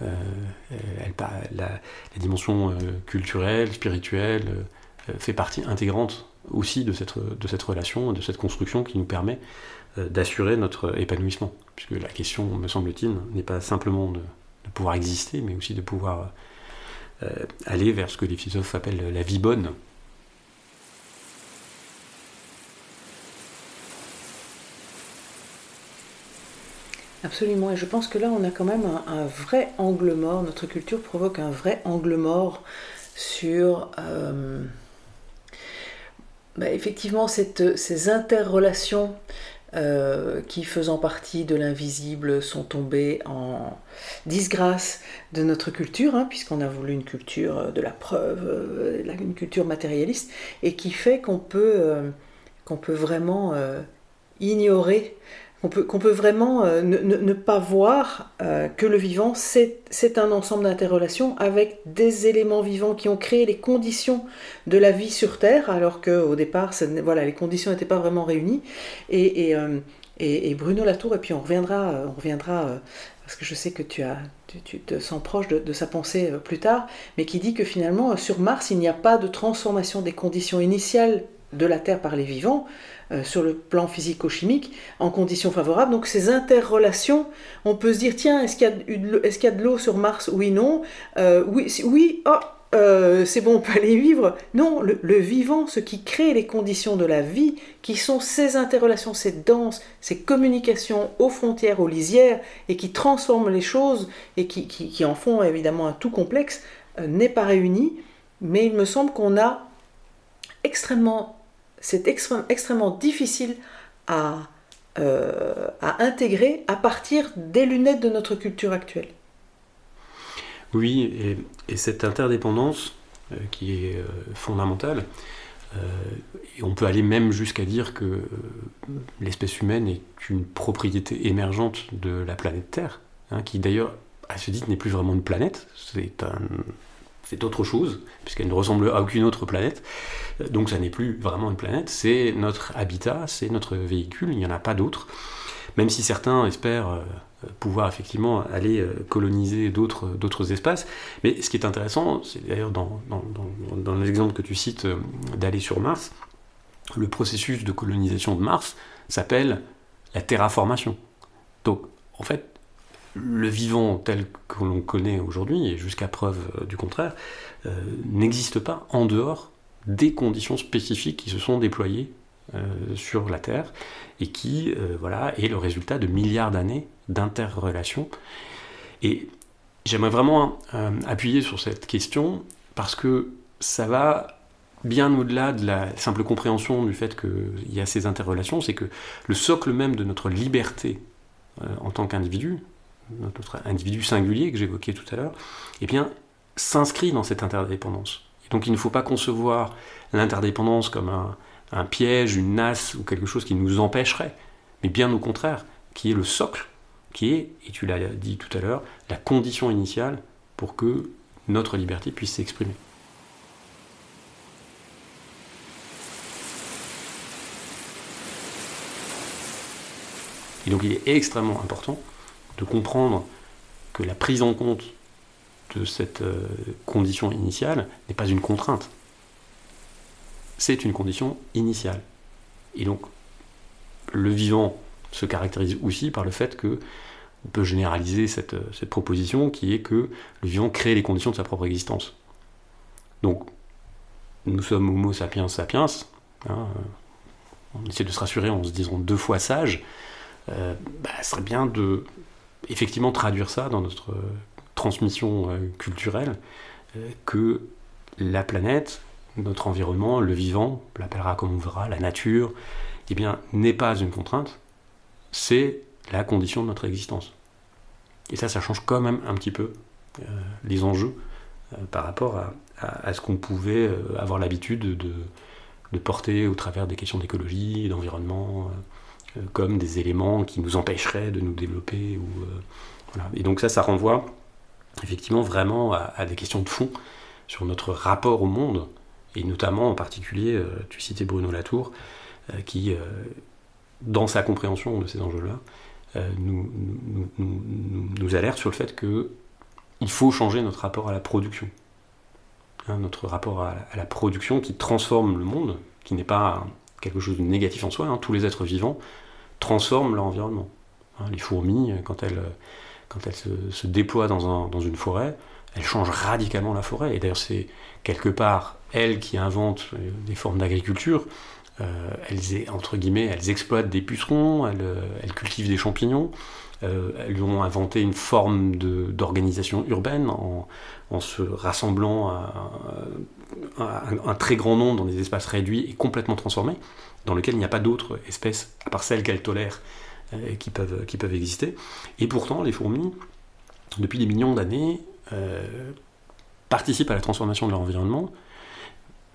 La, dimension culturelle, spirituelle, euh, fait partie intégrante aussi de cette, de cette relation, de cette construction qui nous permet euh, d'assurer notre épanouissement. Puisque la question, me semble-t-il, n'est pas simplement de, pouvoir exister, mais aussi de pouvoir euh, aller vers ce que les philosophes appellent la vie bonne. Absolument, et je pense que là on a quand même un, vrai angle mort, notre culture provoque un vrai angle mort sur bah, effectivement, ces interrelations euh, qui, faisant partie de l'invisible, sont tombées en disgrâce de notre culture, hein, puisqu'on a voulu une culture de la preuve, euh, une culture matérialiste, et qui fait qu'on peut, euh, qu'on peut vraiment ignorer qu'on peut, peut, vraiment euh, ne, pas voir euh, que le vivant, c'est un ensemble d'interrelations avec des éléments vivants qui ont créé les conditions de la vie sur Terre, alors qu'au départ, voilà, les conditions n'étaient pas vraiment réunies. Et, et, euh, et, Bruno Latour, et puis on reviendra, on reviendra parce que je sais que tu, as, tu, te sens proche de, de, sa pensée plus tard, mais qui dit que finalement, sur Mars, il n'y a pas de transformation des conditions initiales de la Terre par les vivants, euh, sur le plan physico-chimique en conditions favorables. Donc ces interrelations, on peut se dire, tiens, est-ce qu'il y, a de l'eau sur Mars? Oui, non. Euh, oui, oui, oh, euh, c'est bon, on peut aller vivre. Non, le, vivant, ce qui crée les conditions de la vie, qui sont ces interrelations, ces danses, ces communications aux frontières, aux lisières, et qui transforment les choses, et qui, qui en font évidemment un tout complexe, n'est pas réuni. Mais il me semble qu'on a extrêmement c'est extrêmement difficile à, euh, à intégrer à partir des lunettes de notre culture actuelle. Oui, et, cette interdépendance euh, qui est euh, fondamentale on peut aller même jusqu'à dire que l'espèce humaine est une propriété émergente de la planète Terre, hein, qui d'ailleurs, à ce titre, n'est plus vraiment une planète, c'est un, c'est autre chose, puisqu'elle ne ressemble à aucune autre planète. Donc ça n'est plus vraiment une planète, c'est notre habitat, c'est notre véhicule, il n'y en a pas d'autre. Même si certains espèrent euh, pouvoir effectivement aller euh, coloniser d'autres espaces. Mais ce qui est intéressant, c'est d'ailleurs dans, dans, l'exemple que tu cites euh, d'aller sur Mars, le processus de colonisation de Mars s'appelle la terraformation. Donc en fait, le vivant tel que l'on connaît aujourd'hui, et jusqu'à preuve euh, du contraire, euh, n'existe pas en dehors des conditions spécifiques qui se sont déployées euh, sur la Terre et qui voilà, est le résultat de milliards d'années d'interrelations. Et j'aimerais vraiment appuyer sur cette question parce que ça va bien au-delà de la simple compréhension du fait qu'il y a ces interrelations, c'est que le socle même de notre liberté en tant qu'individu, notre individu singulier que j'évoquais tout à l'heure, eh bien, s'inscrit dans cette interdépendance. Donc il ne faut pas concevoir l'interdépendance comme un, piège, une nasse ou quelque chose qui nous empêcherait, mais bien au contraire, qui est le socle, qui est, et tu l'as dit tout à l'heure, la condition initiale pour que notre liberté puisse s'exprimer. Et donc il est extrêmement important de comprendre que la prise en compte de cette euh, condition initiale n'est pas une contrainte. C'est une condition initiale. Et donc, le vivant se caractérise aussi par le fait que on peut généraliser cette, euh, cette, proposition qui est que le vivant crée les conditions de sa propre existence. Donc, nous sommes Homo sapiens sapiens, hein, euh, on essaie de se rassurer en se disant deux fois sage, bah, ce serait bien de effectivement traduire ça dans notre euh, transmission euh, culturelle, euh, que la planète, notre environnement, le vivant, l'appellera comme on verra, la nature, eh bien, n'est pas une contrainte, c'est la condition de notre existence. Et ça, ça change quand même un petit peu les enjeux par rapport à, ce qu'on pouvait avoir l'habitude de, porter au travers des questions d'écologie, d'environnement, comme des éléments qui nous empêcheraient de nous développer. Euh, Et donc ça, ça renvoie effectivement vraiment à, des questions de fond sur notre rapport au monde, et notamment en particulier, euh, tu citais Bruno Latour, qui, dans sa compréhension de ces enjeux-là, nous, alerte sur le fait qu'il faut changer notre rapport à la production. Hein, notre rapport à, la production qui transforme le monde, qui n'est pas quelque chose de négatif en soi. Hein. Tous les êtres vivants transforment leur environnement. Hein. les fourmis, quand elles, quand elles se, déploient dans, une forêt, elles changent radicalement la forêt. Et d'ailleurs, c'est quelque part elles qui inventent euh, des formes d'agriculture. Euh, elles, entre guillemets, elles exploitent des pucerons, elles, euh, cultivent des champignons, elles ont inventé une forme d'organisation urbaine en, se rassemblant à, un, très grand nombre dans des espaces réduits et complètement transformés, dans lesquels il n'y a pas d'autres espèces, à part celles qu'elles tolèrent, euh, qui, peuvent, qui peuvent exister. Et pourtant, les fourmis, depuis des millions d'années, euh, participent à la transformation de leur environnement,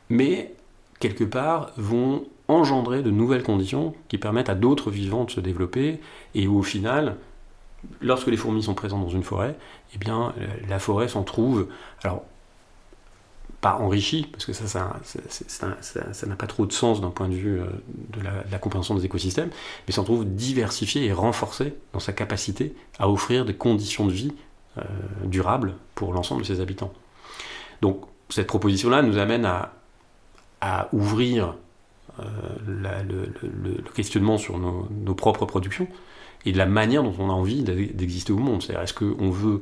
mais quelque part vont engendrer de nouvelles conditions qui permettent à d'autres vivants de se développer, et où au final, lorsque les fourmis sont présentes dans une forêt, eh bien, la forêt s'en trouve, alors pas enrichi, parce que ça, ça, n'a pas trop de sens d'un point de vue euh, de la, compréhension des écosystèmes, mais s'en trouve diversifié et renforcé dans sa capacité à offrir des conditions de vie euh, durables pour l'ensemble de ses habitants. Donc cette proposition-là nous amène à, ouvrir euh, le, questionnement sur nos, nos, propres productions et de la manière dont on a envie d'exister au monde. C'est-à-dire, est-ce qu'on veut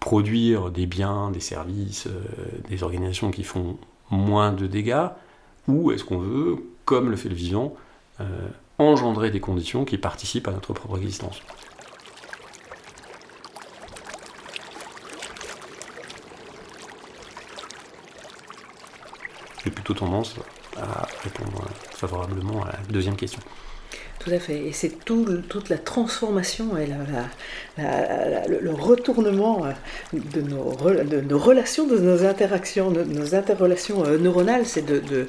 produire des biens, des services, euh, des organisations qui font moins de dégâts, ou est-ce qu'on veut, comme le fait le vivant, euh, engendrer des conditions qui participent à notre propre existence? J'ai plutôt tendance à répondre favorablement à la deuxième question. Tout à fait. Et c'est toute la transformation et le, retournement euh, de nos, relations, de nos interactions, de nos interrelations euh, neuronales, c'est de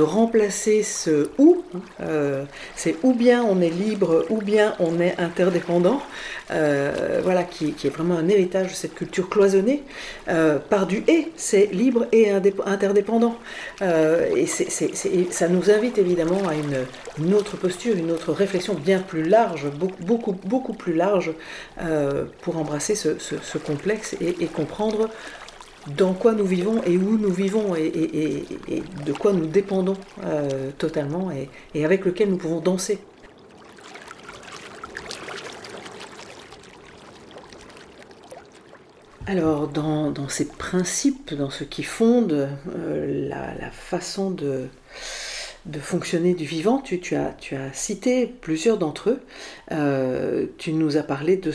remplacer ce ou, euh, c'est ou bien on est libre, ou bien on est interdépendant, euh, voilà, qui, est vraiment un héritage de cette culture cloisonnée, euh, par du et, c'est libre et interdépendant. et ça nous invite évidemment à une, autre posture, une autre réflexion bien plus large, beaucoup, beaucoup, plus large, pour embrasser ce, complexe et comprendre dans quoi nous vivons et où nous vivons et, de quoi nous dépendons euh, totalement et, avec lequel nous pouvons danser. Alors, dans, ces principes, dans ce qui fonde euh, la, façon de, de fonctionner du vivant, tu, as, cité plusieurs d'entre eux. Euh, tu nous as parlé de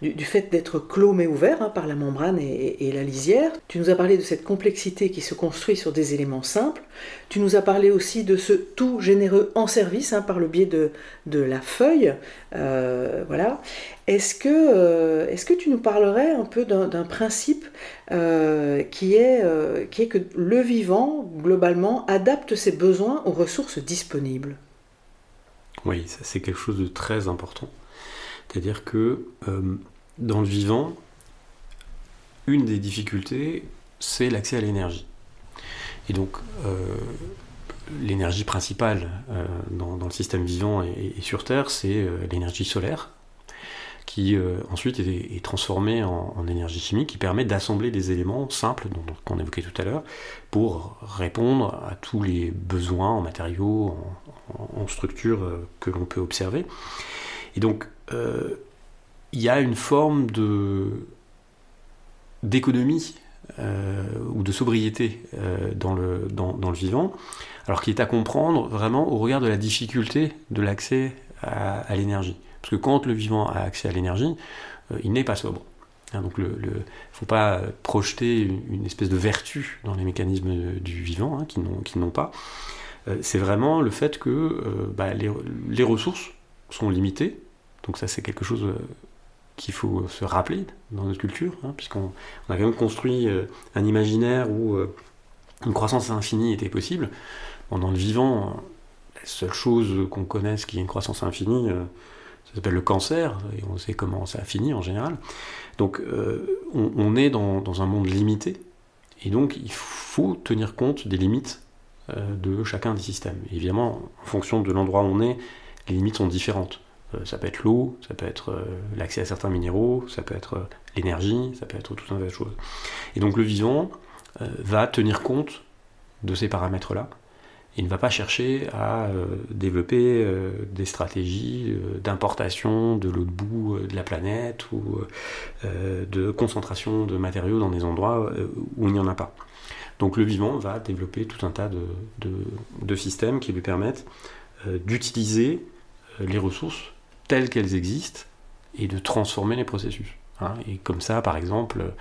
du, fait d'être clos mais ouvert hein, par la membrane et, la lisière. Tu nous as parlé de cette complexité qui se construit sur des éléments simples. Tu nous as parlé aussi de ce tout généreux en service hein, par le biais de, la feuille. Euh, voilà. Est-ce que, euh, est que tu nous parlerais un peu d'un principe qui, est, qui est que le vivant, globalement, adapte ses besoins aux ressources disponibles? Oui, c'est quelque chose de très important. C'est-à-dire que euh, dans le vivant, une des difficultés, c'est l'accès à l'énergie. Et donc, euh, l'énergie principale euh, dans, le système vivant et sur Terre, c'est l'énergie solaire, qui euh, ensuite est, transformé en, énergie chimique qui permet d'assembler des éléments simples qu'on évoquait tout à l'heure pour répondre à tous les besoins en matériaux, en, structures euh, que l'on peut observer. Et donc, euh, il y a une forme d'économie ou de sobriété dans, le, dans, le vivant, alors qui est à comprendre vraiment au regard de la difficulté de l'accès à l'énergie. Parce que quand le vivant a accès à l'énergie, euh, il n'est pas sobre. Hein, donc il ne faut pas projeter une, espèce de vertu dans les mécanismes du vivant hein, qui n'ont pas. Euh, c'est vraiment le fait que euh, bah, les, ressources sont limitées. Donc ça c'est quelque chose qu'il faut se rappeler dans notre culture, hein, puisqu'on a quand même construit un imaginaire où une croissance infinie était possible. dans le vivant, la seule chose qu'on connaisse qui est une croissance infinie, ça s'appelle le cancer, et on sait comment ça a fini en général. Donc euh, on, est dans, un monde limité, et donc il faut tenir compte des limites euh, de chacun des systèmes. évidemment, en fonction de l'endroit où on est, les limites sont différentes. Euh, ça peut être l'eau, ça peut être l'accès à certains minéraux, ça peut être l'énergie, ça peut être tout un tas de choses. Et donc le vivant va tenir compte de ces paramètres-là, il ne va pas chercher à euh, développer euh, des stratégies euh, d'importation de l'autre bout de la planète ou de concentration de matériaux dans des endroits où il n'y en a pas. Donc le vivant va développer tout un tas de, systèmes qui lui permettent d'utiliser les ressources telles qu'elles existent et de transformer les processus. Hein. Et comme ça, par exemple,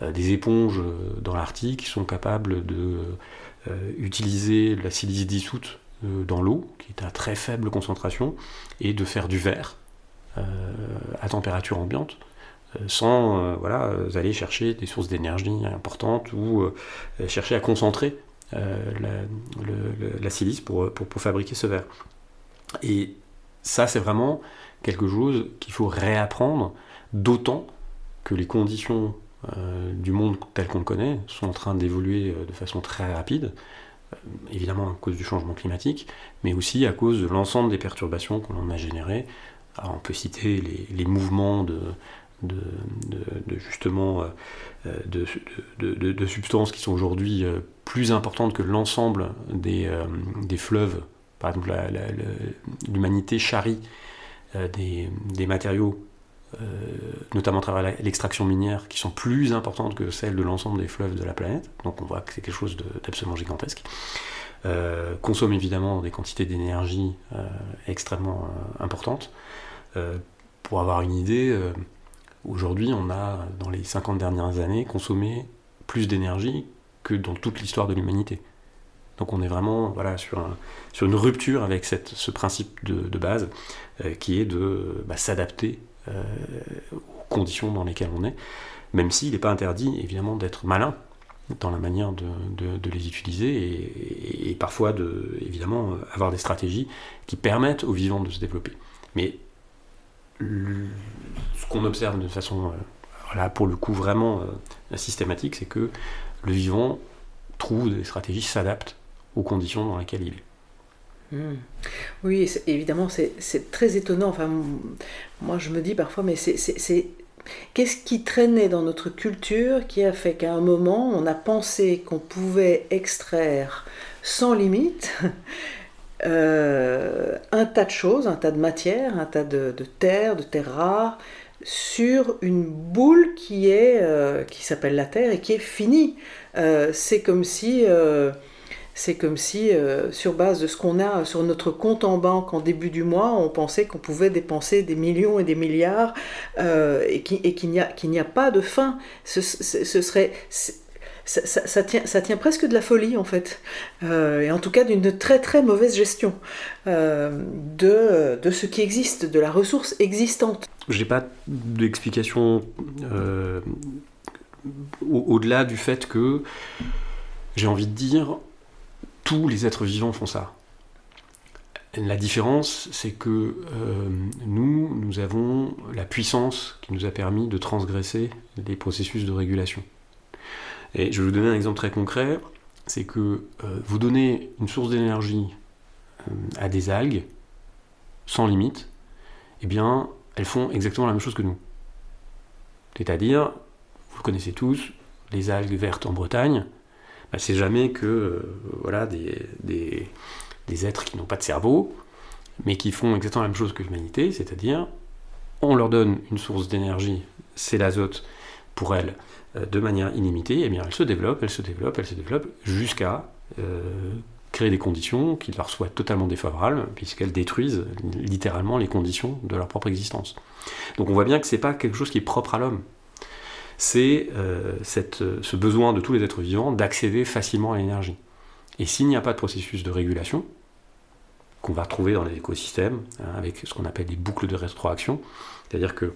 des éponges dans l'Arctique sont capables de euh, utiliser la silice dissoute euh, dans l'eau, qui est à très faible concentration, et de faire du verre euh, à température ambiante sans voilà, aller chercher des sources d'énergie importantes ou chercher à concentrer la, silice pour, pour, fabriquer ce verre. Et ça, c'est vraiment quelque chose qu'il faut réapprendre, d'autant que les conditions euh, du monde tel qu'on le connaît sont en train d'évoluer euh, de façon très rapide, euh, évidemment à cause du changement climatique, mais aussi à cause de l'ensemble des perturbations qu'on a générées. on peut citer les, mouvements de, justement de, substances qui sont aujourd'hui plus importantes que l'ensemble des, fleuves. Par exemple, l'humanité charrie des matériaux euh, notamment à travers l'extraction minière, qui sont plus importantes que celles de l'ensemble des fleuves de la planète. Donc on voit que c'est quelque chose d'absolument gigantesque. Euh, consomme évidemment des quantités d'énergie euh, extrêmement importantes. pour avoir une idée, aujourd'hui on a, dans les 50 dernières années, consommé plus d'énergie que dans toute l'histoire de l'humanité. Donc on est vraiment voilà, sur, sur une rupture avec cette, ce principe de, base qui est de bah, s'adapter euh, aux conditions dans lesquelles on est, même s'il n'est pas interdit évidemment d'être malin dans la manière de, les utiliser et, parfois de, évidemment, avoir des stratégies qui permettent aux vivants de se développer. Mais ce qu'on observe de façon, là, pour le coup, vraiment systématique, c'est que le vivant trouve des stratégies, s'adapte aux conditions dans lesquelles il est. Hmm. Oui, évidemment, c'est très étonnant. Enfin, moi, je me dis parfois, mais c'est Qu'est-ce qui traînait dans notre culture qui a fait qu'à un moment, on a pensé qu'on pouvait extraire sans limite euh, un tas de choses, un tas de matières, un tas de, terre, de terres rares, sur une boule qui est euh, qui s'appelle la Terre et qui est finie. Euh, c'est comme si c'est comme si, euh, sur base de ce qu'on a sur notre compte en banque en début du mois, on pensait qu'on pouvait dépenser des millions et des milliards euh, et qu'il n'y a, pas de fin. Ce, serait. Ça, tient, presque de la folie en fait, euh, et en tout cas d'une très très mauvaise gestion de, de, ce qui existe, de la ressource existante. Je n'ai pas d'explication au-delà du fait que j'ai envie de dire, tous les êtres vivants font ça. La différence, c'est que euh, nous, nous avons la puissance qui nous a permis de transgresser les processus de régulation. Et je vais vous donner un exemple très concret, c'est que euh, vous donnez une source d'énergie euh, à des algues, sans limite, eh bien, elles font exactement la même chose que nous. C'est-à-dire, vous connaissez tous, les algues vertes en Bretagne, bah, c'est jamais que euh, voilà, des, des, êtres qui n'ont pas de cerveau, mais qui font exactement la même chose que l'humanité, c'est-à-dire on leur donne une source d'énergie, c'est l'azote, pour elles, euh, de manière illimitée, et eh bien elles se développent, elles se développent, elles se développent, jusqu'à euh, créer des conditions qui leur soient totalement défavorables, puisqu'elles détruisent littéralement les conditions de leur propre existence. Donc on voit bien que ce n'est pas quelque chose qui est propre à l'homme c'est euh, euh, ce besoin de tous les êtres vivants d'accéder facilement à l'énergie. Et s'il n'y a pas de processus de régulation, qu'on va retrouver dans les écosystèmes, hein, avec ce qu'on appelle des boucles de rétroaction, c'est-à-dire que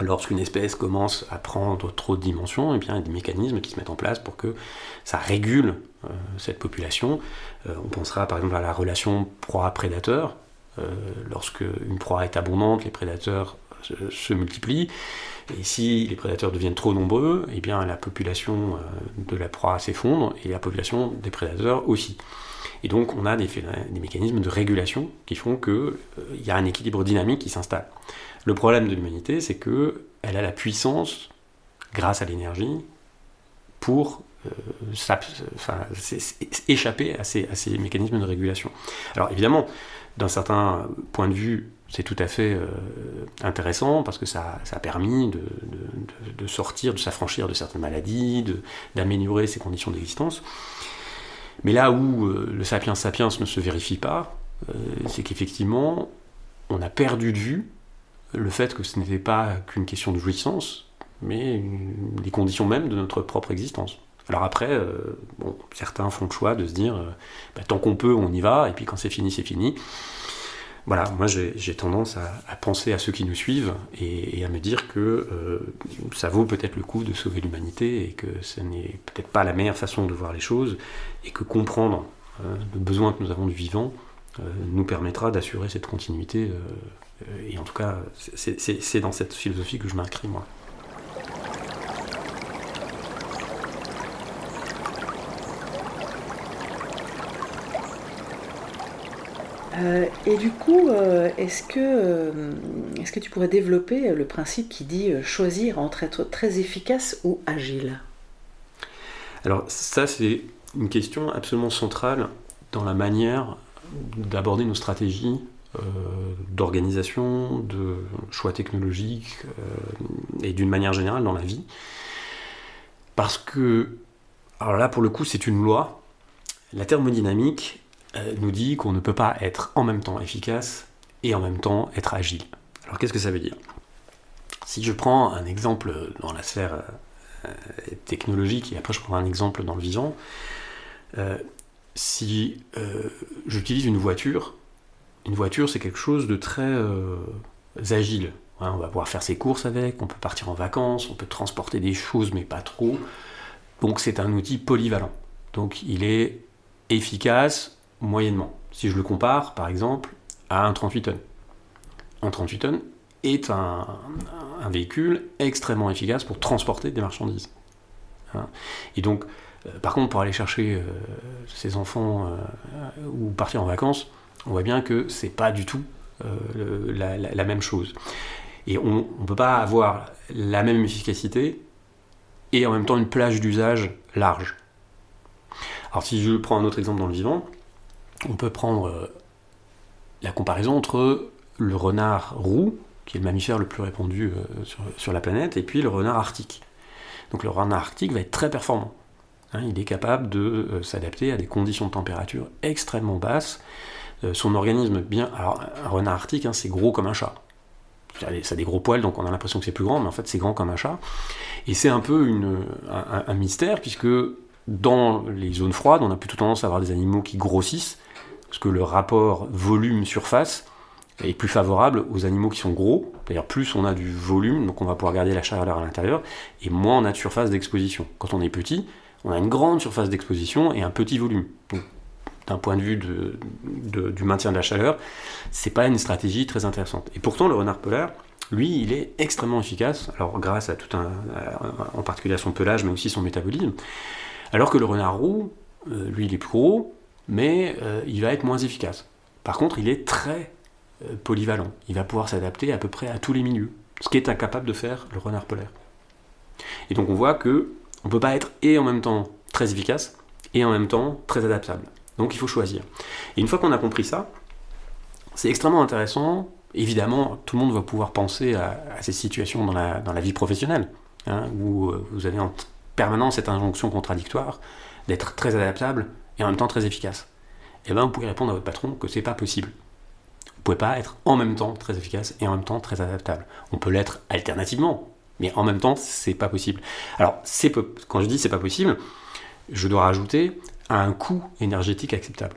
lorsqu'une espèce commence à prendre trop de dimensions, et eh bien, il y a des mécanismes qui se mettent en place pour que ça régule euh, cette population. on pensera par exemple à la relation proie-prédateur. lorsque une proie est abondante, les prédateurs se multiplient. Et si les prédateurs deviennent trop nombreux, eh bien la population euh, de la proie s'effondre et la population des prédateurs aussi. Et donc on a des, mécanismes de régulation qui font qu'il euh, y a un équilibre dynamique qui s'installe. Le problème de l'humanité, c'est qu'elle a la puissance, grâce à l'énergie, pour euh, échapper à ces mécanismes de régulation. Alors évidemment, d'un certain point de vue, c'est tout à fait euh, intéressant parce que ça, a permis de, sortir, de s'affranchir de certaines maladies, d'améliorer ses conditions d'existence. Mais là où euh, le sapiens sapiens ne se vérifie pas, euh, c'est qu'effectivement, on a perdu de vue le fait que ce n'était pas qu'une question de jouissance, mais les conditions même de notre propre existence. Alors après, bon, certains font le choix de se dire, bah, tant qu'on peut, on y va, et puis quand c'est fini, c'est fini voilà, moi j'ai tendance à, penser à ceux qui nous suivent et, à me dire que euh, ça vaut peut-être le coup de sauver l'humanité et que ce n'est peut-être pas la meilleure façon de voir les choses et que comprendre euh, le besoin que nous avons du vivant euh, nous permettra d'assurer cette continuité. et en tout cas, c'est dans cette philosophie que je m'inscris moi. Euh, et du coup, euh, est-ce que, euh, que tu pourrais développer le principe qui dit choisir entre être très efficace ou agile? Alors ça, c'est une question absolument centrale dans la manière d'aborder nos stratégies d'organisation, de choix technologiques et d'une manière générale dans la vie. Parce que, alors là, pour le coup, c'est une loi. La thermodynamique, nous dit qu'on ne peut pas être en même temps efficace et en même temps être agile. Alors qu'est-ce que ça veut dire? Si je prends un exemple dans la sphère euh, technologique et après je prends un exemple dans le vivant, euh, si j'utilise une voiture, une voiture c'est quelque chose de très agile. on va pouvoir faire ses courses avec, on peut partir en vacances, on peut transporter des choses mais pas trop. Donc c'est un outil polyvalent. Donc il est efficace moyennement. Si je le compare, par exemple, à un 38 tonnes. Un 38 tonnes est un, véhicule extrêmement efficace pour transporter des marchandises. Hein. Et donc, euh, par contre, pour aller chercher euh, ses enfants euh, ou partir en vacances, on voit bien que c'est pas du tout la, même chose. Et on ne peut pas avoir la même efficacité et en même temps une plage d'usage large. Alors si je prends un autre exemple dans le vivant, on peut prendre la comparaison entre le renard roux, qui est le mammifère le plus répandu sur, la planète, et puis le renard arctique. Donc le renard arctique va être très performant. Hein, il est capable de euh, s'adapter à des conditions de température extrêmement basses. Euh, son organisme bien. Alors, un renard arctique, hein, c'est gros comme un chat. Ça a des gros poils, donc on a l'impression que c'est plus grand, mais en fait c'est grand comme un chat. Et c'est un peu un, mystère, puisque dans les zones froides, on a plutôt tendance à avoir des animaux qui grossissent, parce que le rapport volume-surface est plus favorable aux animaux qui sont gros. D'ailleurs, plus on a du volume, donc on va pouvoir garder la chaleur à l'intérieur, et moins on a de surface d'exposition. Quand on est petit, on a une grande surface d'exposition et un petit volume. d'un point de vue du maintien de la chaleur, c'est pas une stratégie très intéressante. Et pourtant, le renard polaire, lui, il est extrêmement efficace, alors grâce à tout un, en particulier à son pelage, mais aussi son métabolisme. Alors que le renard roux, euh, lui, il est plus gros, mais euh, il va être moins efficace. Par contre, il est très euh, polyvalent. Il va pouvoir s'adapter à peu près à tous les milieux, ce qui est incapable de faire le renard polaire. Et donc on voit que on ne peut pas être et en même temps très efficace et en même temps très adaptable. Donc il faut choisir. Et une fois qu'on a compris ça, c'est extrêmement intéressant. Évidemment, tout le monde va pouvoir penser à, ces situations dans la, dans la vie professionnelle, hein, où euh, vous avez en permanence cette injonction contradictoire d'être très adaptable et en même temps très efficace. Eh bien vous pouvez répondre à votre patron que c'est pas possible. Vous pouvez pas être en même temps très efficace et en même temps très adaptable. On peut l'être alternativement, mais en même temps, c'est pas possible. Alors, quand je dis c'est pas possible, je dois rajouter à un coût énergétique acceptable.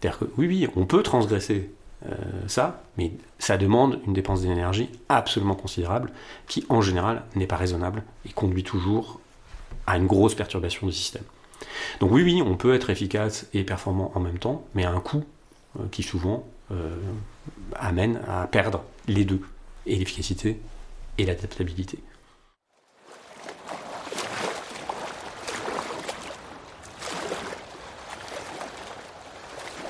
C'est-à-dire que oui, oui, on peut transgresser euh, ça, mais ça demande une dépense d'énergie absolument considérable, qui en général n'est pas raisonnable et conduit toujours à une grosse perturbation du système. Donc oui, oui, on peut être efficace et performant en même temps, mais à un coût euh, qui souvent euh, amène à perdre les deux, et l'efficacité et l'adaptabilité.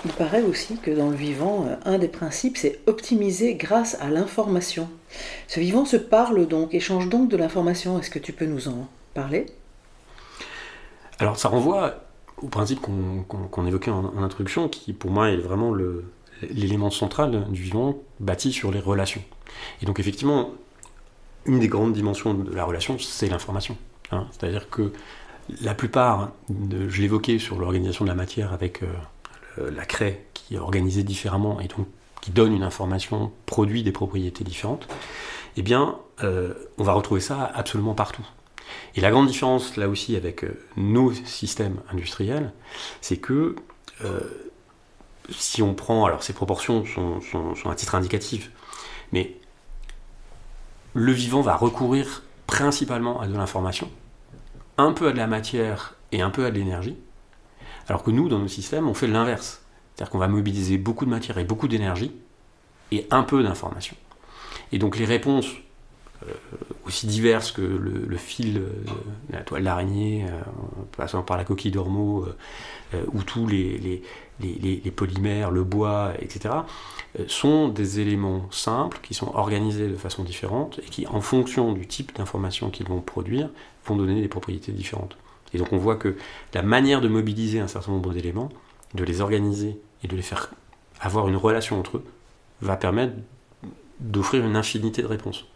Il paraît aussi que dans le vivant, euh, un des principes, c'est optimiser grâce à l'information. Ce vivant se parle donc, échange donc de l'information. Est-ce que tu peux nous en parler? Alors ça renvoie au principe qu'on évoquait en, introduction, qui pour moi est vraiment l'élément central du vivant bâti sur les relations. Et donc effectivement, une des grandes dimensions de la relation, c'est l'information. Hein. C'est-à-dire que la plupart, de, je l'évoquais sur l'organisation de la matière avec euh, la craie qui est organisée différemment et donc qui donne une information, produit des propriétés différentes, eh bien, euh, on va retrouver ça absolument partout. Et la grande différence là aussi avec euh, nos systèmes industriels, c'est que si on prend, alors ces proportions sont, sont, sont à titre indicatif, mais le vivant va recourir principalement à de l'information, un peu à de la matière et un peu à de l'énergie, alors que nous, dans nos systèmes, on fait l'inverse. C'est-à-dire qu'on va mobiliser beaucoup de matière et beaucoup d'énergie et un peu d'information. Et donc les réponses, euh, aussi diverses que le, fil, euh, la toile d'araignée, euh, passant par la coquille d'ormeau, ou tous les, les, polymères, le bois, etc., euh, sont des éléments simples qui sont organisés de façon différente et qui, en fonction du type d'information qu'ils vont produire, vont donner des propriétés différentes. Et donc on voit que la manière de mobiliser un certain nombre d'éléments, de les organiser et de les faire avoir une relation entre eux, va permettre d'offrir une infinité de réponses.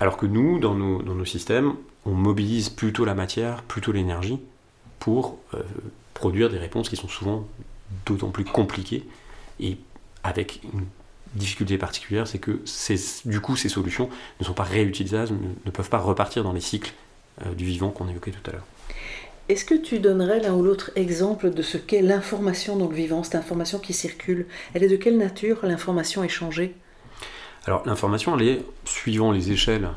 Alors que nous, dans nos, dans nos, systèmes, on mobilise plutôt la matière, plutôt l'énergie, pour euh, produire des réponses qui sont souvent d'autant plus compliquées et avec une difficulté particulière, c'est que du coup ces solutions ne sont pas réutilisables, ne, peuvent pas repartir dans les cycles euh, du vivant qu'on évoquait tout à l'heure. Est-ce que tu donnerais l'un ou l'autre exemple de ce qu'est l'information dans le vivant, cette information qui circule? Elle est de quelle nature l'information échangée Alors l'information, elle est, suivant les échelles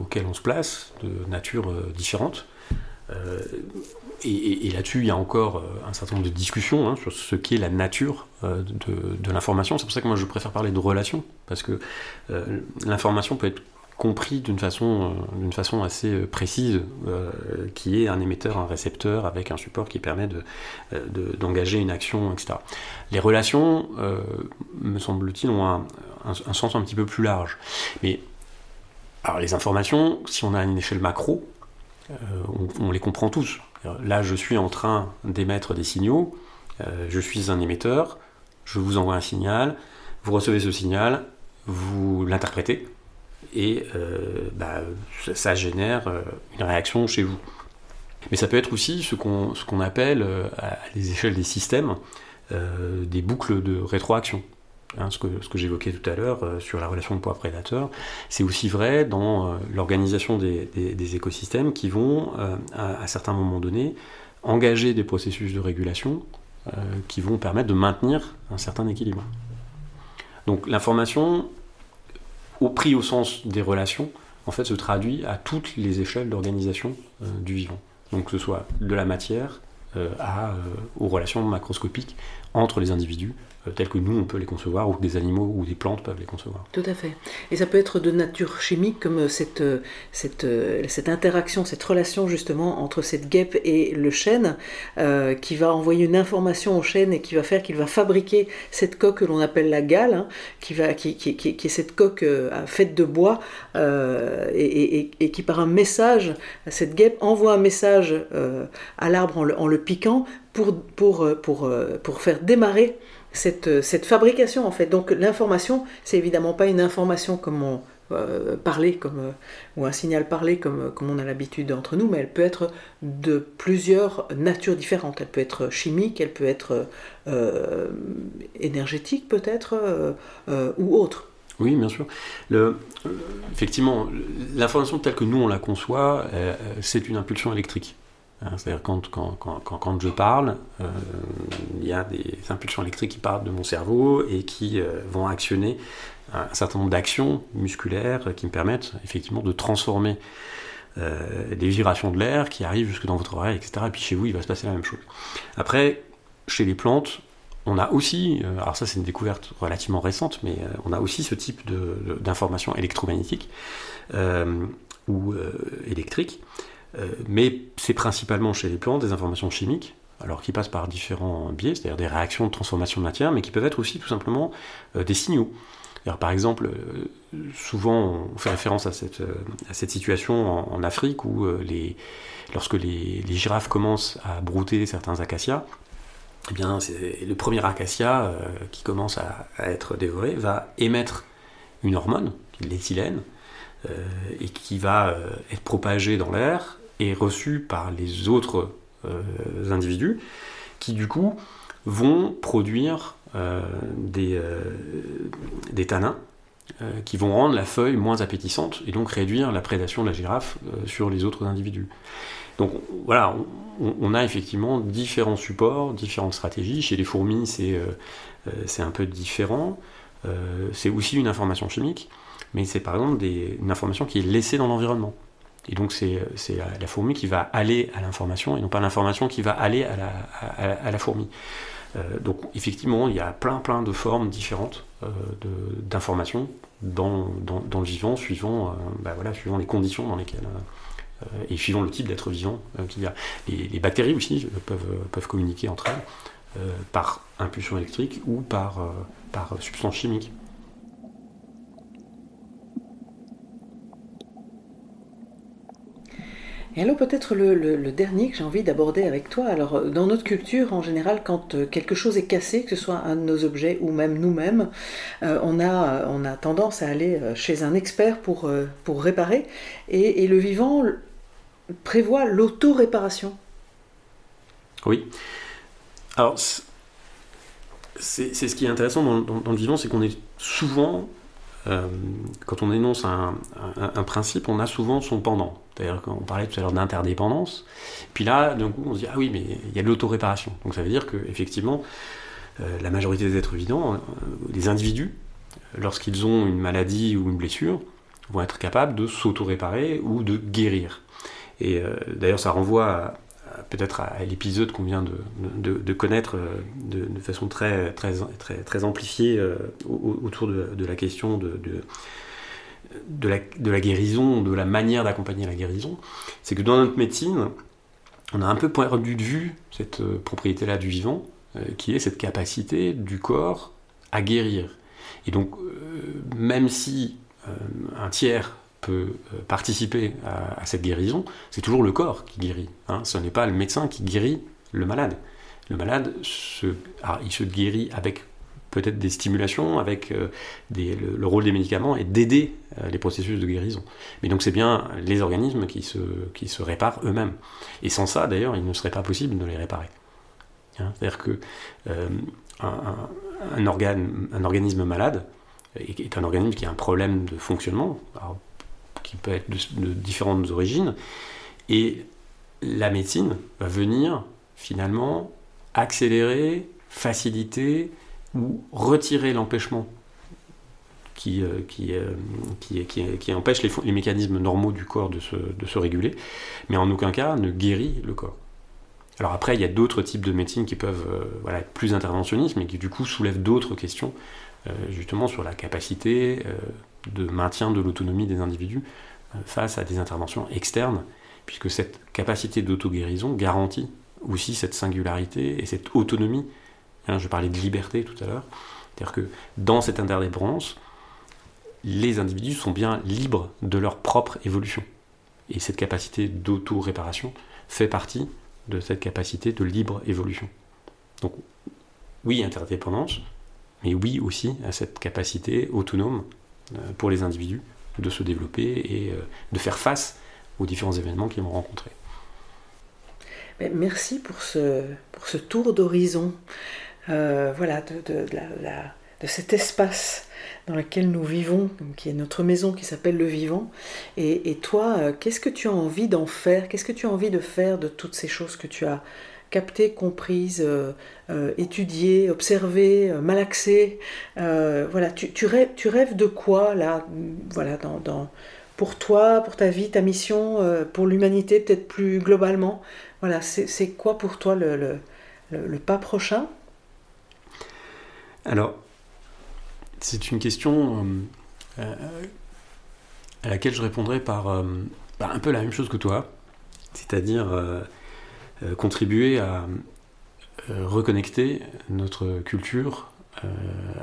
auxquelles on se place, de nature différente. et, là-dessus, il y a encore un certain nombre de discussions hein, sur ce qu'est la nature de, l'information. C'est pour ça que moi je préfère parler de relation, parce que l'information peut être compris d'une façon, euh, assez euh, précise, euh, qui est un émetteur, un récepteur avec un support qui permet de, d'engager une action, etc. Les relations, me semble-t-il, ont un, un, sens un petit peu plus large. Mais alors les informations, si on a une échelle macro, on, les comprend tous. Là, je suis en train d'émettre des signaux, je suis un émetteur, je vous envoie un signal, vous recevez ce signal, vous l'interprétez, et euh, bah, ça génère euh, une réaction chez vous. Mais ça peut être aussi ce qu'on appelle euh, à les échelles des systèmes des boucles de rétroaction. Hein, ce que, j'évoquais tout à l'heure sur la relation de poids-prédateur, c'est aussi vrai dans l'organisation des, écosystèmes qui vont, à, certains moments donnés, engager des processus de régulation qui vont permettre de maintenir un certain équilibre. Donc l'information, au prix au sens des relations, en fait, se traduit à toutes les échelles d'organisation euh, du vivant. Donc que ce soit de la matière euh, euh, aux relations macroscopiques entre les individus, euh, tels que nous on peut les concevoir, ou que des animaux ou des plantes peuvent les concevoir. Tout à fait. Et ça peut être de nature chimique, comme euh, cette, euh, cette, cette interaction, cette relation justement entre cette guêpe et le chêne, qui va envoyer une information au chêne et qui va faire qu'il va fabriquer cette coque que l'on appelle la gale, hein, qui, va, qui, qui, qui, est cette coque faite de bois, et, qui par un message, cette guêpe envoie un message à l'arbre en en le piquant pour, pour, pour, pour faire démarrer cette, cette, fabrication en fait. Donc l'information, c'est évidemment pas une information comme on euh, parler comme euh, ou un signal parlé comme, comme on a l'habitude entre nous, mais elle peut être de plusieurs natures différentes. Elle peut être chimique, elle peut être euh, énergétique peut-être ou autre. Oui, bien sûr. Effectivement, l'information telle que nous on la conçoit, c'est une impulsion électrique. Hein, c'est-à-dire quand, quand, quand, quand, je parle, euh, il y a des impulsions électriques qui partent de mon cerveau et qui euh, vont actionner un certain nombre d'actions musculaires qui me permettent effectivement de transformer euh, des vibrations de l'air qui arrivent jusque dans votre oreille, etc. Et puis chez vous, il va se passer la même chose. Après, chez les plantes, on a aussi, alors ça c'est une découverte relativement récente, mais on a aussi ce type d'informations électromagnétiques ou électriques euh, mais c'est principalement chez les plantes des informations chimiques, alors qui passent par différents biais, c'est-à-dire des réactions de transformation de matière, mais qui peuvent être aussi tout simplement euh, des signaux. Par exemple, euh, souvent on fait référence à cette, situation en, Afrique où lorsque les, girafes commencent à brouter certains acacias, eh bien, le premier acacia qui commence à, être dévoré va émettre une hormone, l'éthylène, et qui va être propagée dans l'air est reçu par les autres euh, individus qui du coup vont produire euh, des, euh, des tanins qui vont rendre la feuille moins appétissante et donc réduire la prédation de la girafe sur les autres individus. Donc voilà, on, a effectivement différents supports, différentes stratégies. Chez les fourmis, c'est c'est un peu différent. c'est aussi une information chimique, mais c'est par exemple des, une information qui est laissée dans l'environnement. Et donc c'est la fourmi qui va aller à l'information et non pas l'information qui va aller à la, fourmi. Euh, donc effectivement, il y a plein plein de formes différentes euh, d'informations dans, le vivant, suivant, euh, bah suivant les conditions dans lesquelles et suivant le type d'être vivant qu'il y a. Les, bactéries aussi peuvent, peuvent communiquer entre elles par impulsion électrique ou par, par substance chimique. Et alors peut-être le, dernier que j'ai envie d'aborder avec toi. Alors dans notre culture, en général, quand euh, quelque chose est cassé, que ce soit un de nos objets ou même nous-mêmes, euh, on, a, tendance à aller euh, chez un expert pour, pour réparer. Et, le vivant prévoit l'auto-réparation. Oui. Alors c'est ce qui est intéressant dans, le vivant, c'est qu'on est souvent, quand on énonce un, principe, on a souvent son pendant. C'est-à-dire qu'on parlait tout à l'heure d'interdépendance. Puis là, d'un coup, on se dit, ah oui, mais il y a de l'autoréparation. Donc ça veut dire qu'effectivement, euh, la majorité des êtres vivants, euh, des individus, lorsqu'ils ont une maladie ou une blessure, vont être capables de s'auto-réparer ou de guérir. Et d'ailleurs, ça renvoie peut-être à, l'épisode qu'on vient de, connaître de, façon très, très, très, très amplifiée autour de, la question de, la, de la guérison, de la manière d'accompagner la guérison, c'est que dans notre médecine, on a un peu perdu de vue cette euh, propriété-là du vivant, euh, qui est cette capacité du corps à guérir. Et donc, euh, même si un tiers peut participer à, cette guérison, c'est toujours le corps qui guérit. Hein. Ce n'est pas le médecin qui guérit le malade. Le malade, se, il se guérit avec peut-être des stimulations, avec euh, le, rôle des médicaments et d'aider euh, les processus de guérison. Mais donc c'est bien les organismes qui se, réparent eux-mêmes. Et sans ça, d'ailleurs, il ne serait pas possible de les réparer. Hein, c'est-à-dire que euh, organisme malade est, un organisme qui a un problème de fonctionnement, qui peut être de, différentes origines, et la médecine va venir finalement accélérer, faciliter, ou retirer l'empêchement qui, euh, qui, euh, qui, qui, empêche les, mécanismes normaux du corps de se, de se, réguler, mais en aucun cas ne guérit le corps. Alors après, il y a d'autres types de médecine qui peuvent euh, voilà, être plus interventionnistes, mais qui du coup soulèvent d'autres questions, justement sur la capacité de maintien de l'autonomie des individus face à des interventions externes, puisque cette capacité d'auto-guérison garantit aussi cette singularité et cette autonomie Hein, je parlais de liberté tout à l'heure. C'est-à-dire que dans cette interdépendance, les individus sont bien libres de leur propre évolution. Et cette capacité d'auto-réparation fait partie de cette capacité de libre évolution. Donc oui, interdépendance, mais oui aussi à cette capacité autonome euh, pour les individus de se développer et euh, de faire face aux différents événements qu'ils vont rencontrer. Merci pour ce, pour ce tour d'horizon. Euh, voilà, de, de, cet espace dans lequel nous vivons, qui est notre maison, qui s'appelle le vivant. Et, toi, qu'est-ce que tu as envie d'en faire? Qu'est-ce que tu as envie de faire de toutes ces choses que tu as captées, comprises, euh, étudiées, observées, malaxées. Voilà, tu, rêves, tu, rêves, de quoi là Voilà, dans, pour toi, pour ta vie, ta mission, pour l'humanité, peut-être plus globalement? Voilà, c'est quoi pour toi le, pas prochain? Alors, c'est une question euh, euh, à laquelle je répondrai par euh, un peu la même chose que toi, c'est-à-dire contribuer à reconnecter notre culture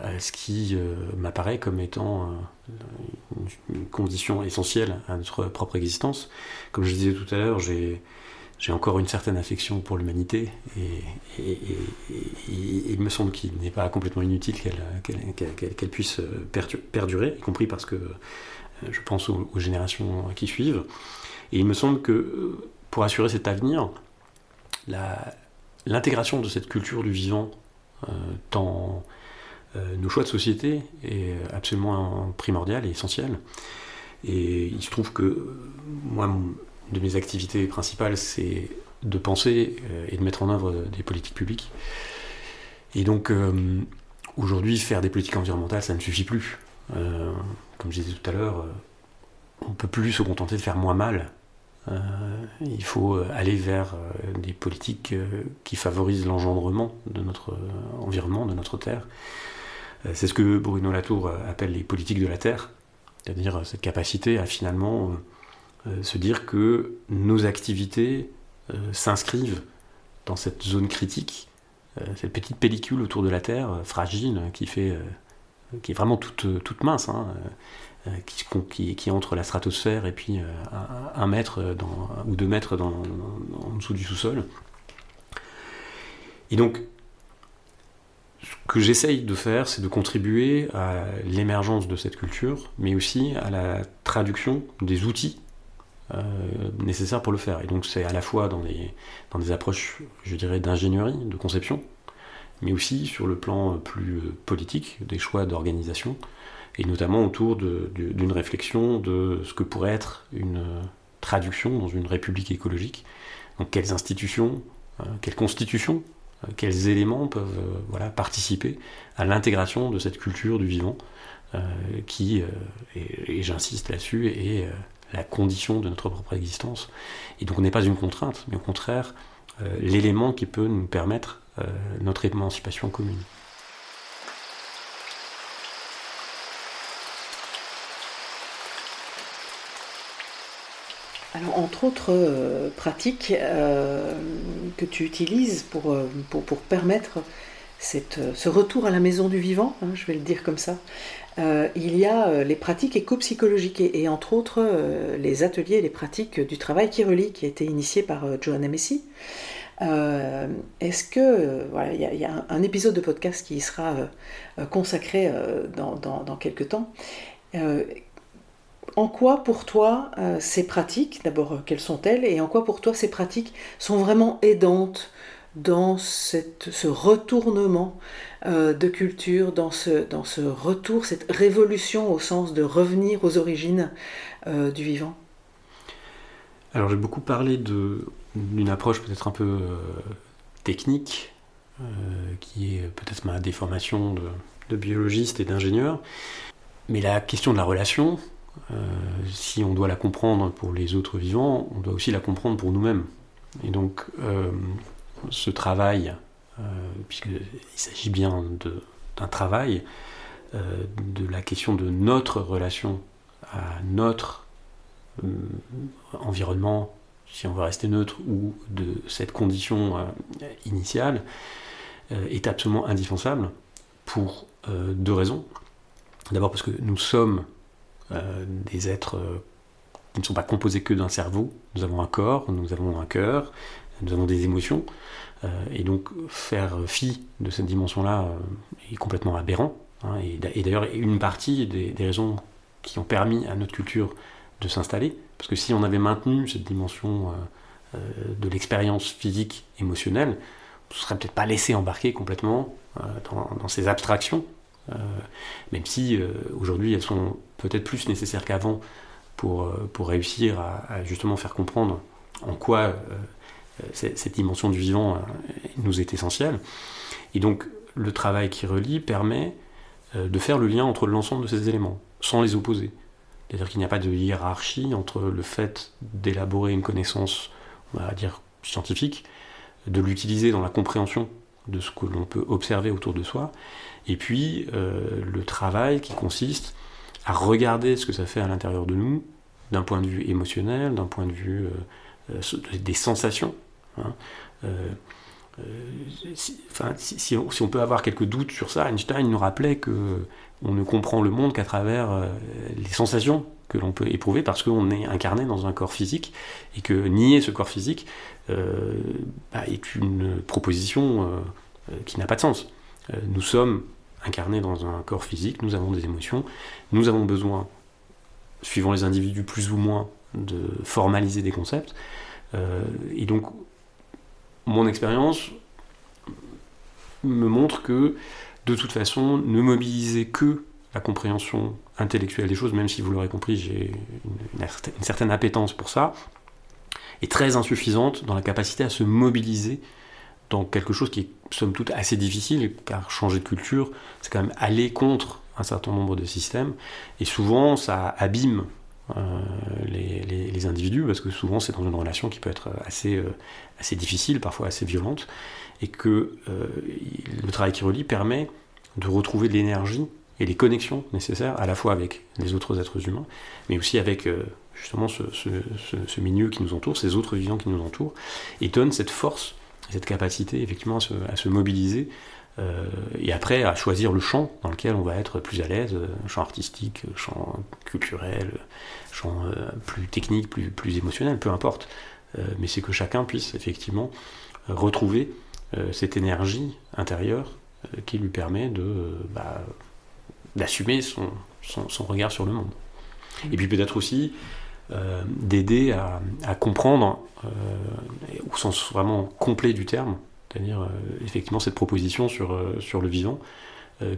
à ce qui m'apparaît comme étant une condition essentielle à notre propre existence. Comme je disais tout à l'heure, j'ai encore une certaine affection pour l'humanité et, il me semble qu'il n'est pas complètement inutile qu'elle puisse perdurer, y compris parce que euh, je pense aux, générations qui suivent. Et il me semble que euh, pour assurer cet avenir, l'intégration de cette culture du vivant euh, dans nos choix de société est absolument primordiale et essentielle. Et il se trouve que moi, de mes activités principales, c'est de penser euh, et de mettre en œuvre des politiques publiques. Et donc, euh, aujourd'hui, faire des politiques environnementales, ça ne suffit plus. Euh, comme je disais tout à l'heure, on ne peut plus se contenter de faire moins mal. Il faut aller vers des politiques qui favorisent l'engendrement de notre environnement, de notre terre. C'est ce que Bruno Latour appelle les politiques de la terre, c'est-à-dire cette capacité à finalement euh, se dire que nos activités euh, s'inscrivent dans cette zone critique, euh, cette petite pellicule autour de la Terre, fragile, qui fait qui est vraiment toute, toute mince, hein, qui, qui, entre la stratosphère et puis un, mètre ou deux mètres dans, en dessous du sous-sol. Et donc, ce que j'essaye de faire, c'est de contribuer à l'émergence de cette culture, mais aussi à la traduction des outils euh, nécessaires pour le faire. Et donc c'est à la fois dans des, dans des approches, je dirais, d'ingénierie, de conception, mais aussi sur le plan plus politique, des choix d'organisation, et notamment autour d'une réflexion de ce que pourrait être une traduction dans une république écologique. Donc quelles institutions, euh, quelles constitutions, euh, quels éléments peuvent voilà, participer à l'intégration de cette culture du vivant qui, et, j'insiste là-dessus, est la condition de notre propre existence. Et donc on n'est pas une contrainte, mais au contraire, l'élément qui peut nous permettre notre émancipation commune. Alors, entre autres euh, pratiques euh, que tu utilises pour, euh, pour, permettre cette, ce retour à la maison du vivant, hein, je vais le dire comme ça, il y a les pratiques éco-psychologiques et, entre autres les ateliers et les pratiques du travail qui relie, qui a été initié par Johanna Messi. Est-ce que voilà, il y, a, un, épisode de podcast qui sera consacré dans, dans, dans, quelques temps en quoi pour toi euh, ces pratiques, d'abord euh, quelles sont-elles, et en quoi pour toi ces pratiques sont vraiment aidantes dans ce retournement euh, de culture, dans ce, retour, cette révolution au sens de revenir aux origines du vivant? Alors j'ai beaucoup parlé d'une approche peut-être un peu technique, qui est peut-être ma déformation de biologiste et d'ingénieur, mais la question de la relation, euh, si on doit la comprendre pour les autres vivants, on doit aussi la comprendre pour nous-mêmes. Et donc, euh, ce travail, euh, puisqu'il s'agit bien d'un travail, de la question de notre relation à notre environnement, si on veut rester neutre, ou de cette condition initiale, est absolument indispensable pour deux raisons. D'abord parce que nous sommes euh, des êtres euh, qui ne sont pas composés que d'un cerveau. Nous avons un corps, nous avons un cœur, nous avons des émotions. Euh, et donc faire fi de cette dimension-là est complètement aberrant. Hein. et, d'ailleurs, une partie des, raisons qui ont permis à notre culture de s'installer, parce que si on avait maintenu cette dimension de l'expérience physique, émotionnelle, on ne serait peut-être pas laissé embarquer complètement dans, ces abstractions même si euh, aujourd'hui elles sont peut-être plus nécessaires qu'avant pour, euh, pour réussir à, justement faire comprendre en quoi cette dimension du vivant nous est essentielle. Et donc le travail qui relie permet de faire le lien entre l'ensemble de ces éléments, sans les opposer. C'est-à-dire qu'il n'y a pas de hiérarchie entre le fait d'élaborer une connaissance, on va dire, scientifique, de l'utiliser dans la compréhension de ce que l'on peut observer autour de soi, et puis euh, le travail qui consiste à regarder ce que ça fait à l'intérieur de nous, d'un point de vue émotionnel, d'un point de vue euh, euh, des sensations. Hein. si, enfin, si, on, peut avoir quelques doutes sur ça, Einstein nous rappelait que on ne comprend le monde qu'à travers les sensations que l'on peut éprouver parce qu'on est incarné dans un corps physique et que nier ce corps physique bah, est une proposition qui n'a pas de sens. nous sommes incarnés dans un corps physique, nous avons des émotions, nous avons besoin, suivant les individus plus ou moins, de formaliser des concepts. Euh, et donc, mon expérience me montre que, de toute façon, ne mobiliser que la compréhension intellectuelle des choses, même si vous l'aurez compris, j'ai une, une, certaine appétence pour ça, est très insuffisante dans la capacité à se mobiliser dans quelque chose qui est somme toute assez difficile, car changer de culture, c'est quand même aller contre un certain nombre de systèmes, et souvent ça abîme euh, les, individus, parce que souvent c'est dans une relation qui peut être assez, euh, assez difficile, parfois assez violente, et que euh, le travail qui relie permet de retrouver de l'énergie et les connexions nécessaires, à la fois avec les autres êtres humains, mais aussi avec justement ce, ce, milieu qui nous entoure, ces autres vivants qui nous entourent, et donne cette force cette capacité effectivement à se, mobiliser euh, et après à choisir le champ dans lequel on va être plus à l'aise, euh, champ artistique, champ culturel, champ euh, plus technique, plus, plus émotionnel, peu importe. mais c'est que chacun puisse effectivement retrouver cette énergie intérieure qui lui permet de bah, d'assumer son, son, regard sur le monde. Et puis peut-être aussi euh, d'aider à, comprendre, euh, au sens vraiment complet du terme, c'est-à-dire euh, effectivement cette proposition sur, sur le vivant,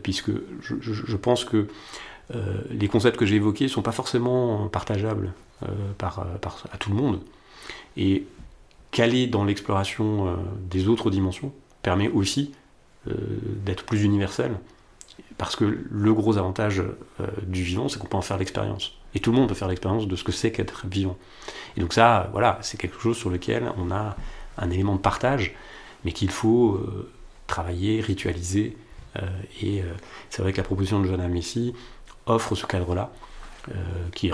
puisque je, pense que les concepts que j'ai évoqués ne sont pas forcément partageables par, à tout le monde. Et qu'aller dans l'exploration des autres dimensions permet aussi d'être plus universel, parce que le gros avantage du vivant, c'est qu'on peut en faire l'expérience. Et tout le monde peut faire l'expérience de ce que c'est qu'être vivant. Et donc ça, voilà, c'est quelque chose sur lequel on a un élément de partage, mais qu'il faut travailler, ritualiser. et c'est vrai que la proposition de Joanna Messi offre ce cadre-là, qui est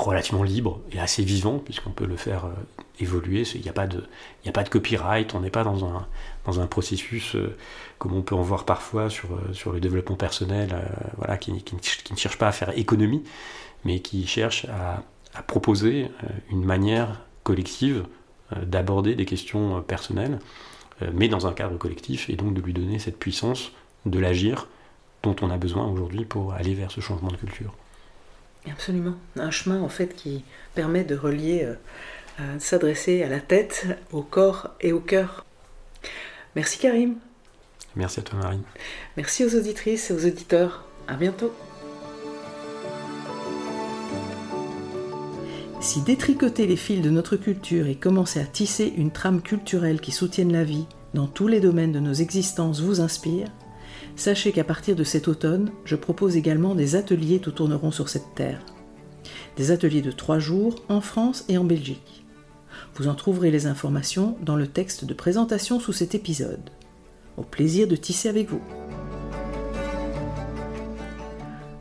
relativement libre et assez vivant, puisqu'on peut le faire euh, évoluer. Il n'y a, pas de, a pas de copyright, on n'est pas dans un, dans un processus euh, comme on peut en voir parfois sur, euh, sur le développement personnel, voilà, qui, qui, ne cherche pas à faire économie, mais qui cherche à, à proposer une manière collective d'aborder des questions personnelles, mais dans un cadre collectif, et donc de lui donner cette puissance de l'agir dont on a besoin aujourd'hui pour aller vers ce changement de culture. Absolument. Un chemin en fait qui permet de relier, euh, s'adresser à la tête, au corps et au cœur. Merci Karim. Merci à toi Marine. Merci aux auditrices et aux auditeurs. À bientôt. Si détricoter les fils de notre culture et commencer à tisser une trame culturelle qui soutienne la vie dans tous les domaines de nos existences vous inspire, Sachez qu'à partir de cet automne, je propose également des ateliers tout tourneront sur cette terre. Des ateliers de trois jours en France et en Belgique. Vous en trouverez les informations dans le texte de présentation sous cet épisode. Au plaisir de tisser avec vous.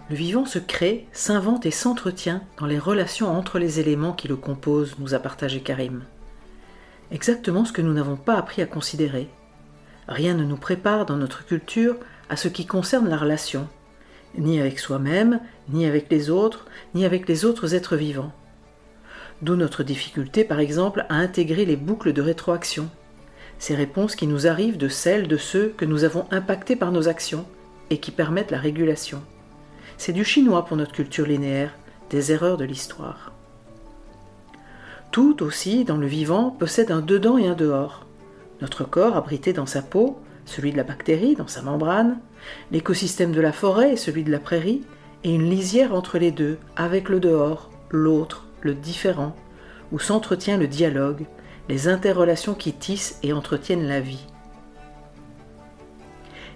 Le vivant se crée, s'invente et s'entretient dans les relations entre les éléments qui le composent, nous a partagé Karim. Exactement ce que nous n'avons pas appris à considérer. Rien ne nous prépare dans notre culture à ce qui concerne la relation, ni avec soi-même, ni avec les autres, ni avec les autres êtres vivants. D'où notre difficulté, par exemple, à intégrer les boucles de rétroaction, ces réponses qui nous arrivent de celles de ceux que nous avons impactés par nos actions et qui permettent la régulation. C'est du chinois pour notre culture linéaire, des erreurs de l'histoire. Tout aussi, dans le vivant, possède un dedans et un dehors. Notre corps, abrité dans sa peau, celui de la bactérie dans sa membrane, l'écosystème de la forêt et celui de la prairie, et une lisière entre les deux, avec le dehors, l'autre, le différent, où s'entretient le dialogue, les interrelations qui tissent et entretiennent la vie.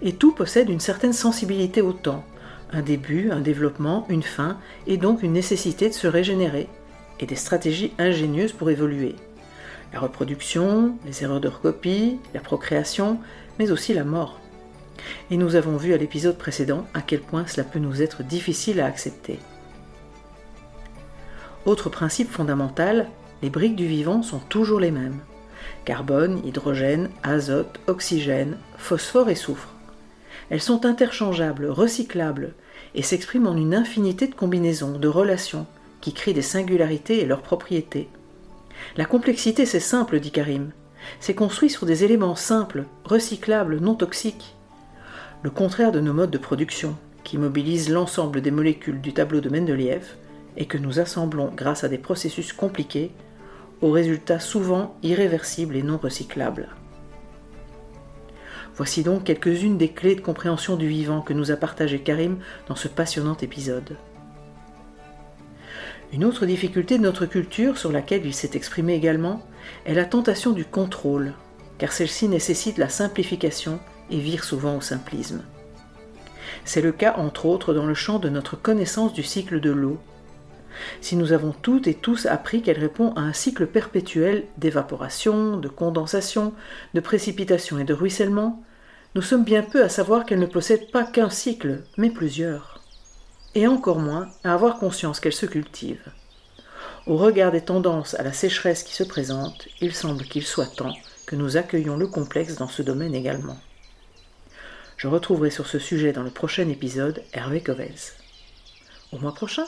Et tout possède une certaine sensibilité au temps, un début, un développement, une fin, et donc une nécessité de se régénérer, et des stratégies ingénieuses pour évoluer. La reproduction, les erreurs de recopie, la procréation, mais aussi la mort. Et nous avons vu à l'épisode précédent à quel point cela peut nous être difficile à accepter. Autre principe fondamental, les briques du vivant sont toujours les mêmes. Carbone, hydrogène, azote, oxygène, phosphore et soufre. Elles sont interchangeables, recyclables, et s'expriment en une infinité de combinaisons, de relations, qui créent des singularités et leurs propriétés. La complexité, c'est simple, dit Karim. C'est construit sur des éléments simples, recyclables, non toxiques. Le contraire de nos modes de production, qui mobilisent l'ensemble des molécules du tableau de Mendeleïev et que nous assemblons grâce à des processus compliqués, aux résultats souvent irréversibles et non recyclables. Voici donc quelques-unes des clés de compréhension du vivant que nous a partagé Karim dans ce passionnant épisode. Une autre difficulté de notre culture, sur laquelle il s'est exprimé également, est la tentation du contrôle, car celle-ci nécessite la simplification et vire souvent au simplisme. C'est le cas entre autres dans le champ de notre connaissance du cycle de l'eau. Si nous avons toutes et tous appris qu'elle répond à un cycle perpétuel d'évaporation, de condensation, de précipitation et de ruissellement, nous sommes bien peu à savoir qu'elle ne possède pas qu'un cycle, mais plusieurs. Et encore moins à avoir conscience qu'elle se cultive. Au regard des tendances à la sécheresse qui se présentent, il semble qu'il soit temps que nous accueillions le complexe dans ce domaine également. Je retrouverai sur ce sujet dans le prochain épisode Hervé Covels. Au mois prochain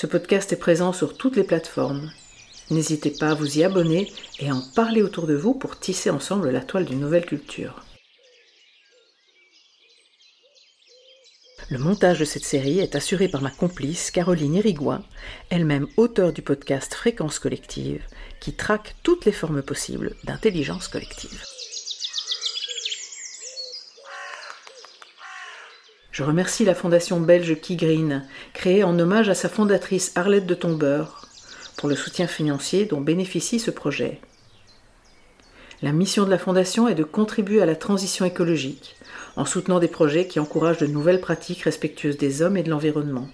Ce podcast est présent sur toutes les plateformes. N'hésitez pas à vous y abonner et à en parler autour de vous pour tisser ensemble la toile d'une nouvelle culture. Le montage de cette série est assuré par ma complice Caroline Irigoyen, elle-même auteure du podcast Fréquence collective, qui traque toutes les formes possibles d'intelligence collective. Je remercie la fondation belge Green, créée en hommage à sa fondatrice Arlette de Tombeur, pour le soutien financier dont bénéficie ce projet. La mission de la Fondation est de contribuer à la transition écologique en soutenant des projets qui encouragent de nouvelles pratiques respectueuses des hommes et de l'environnement.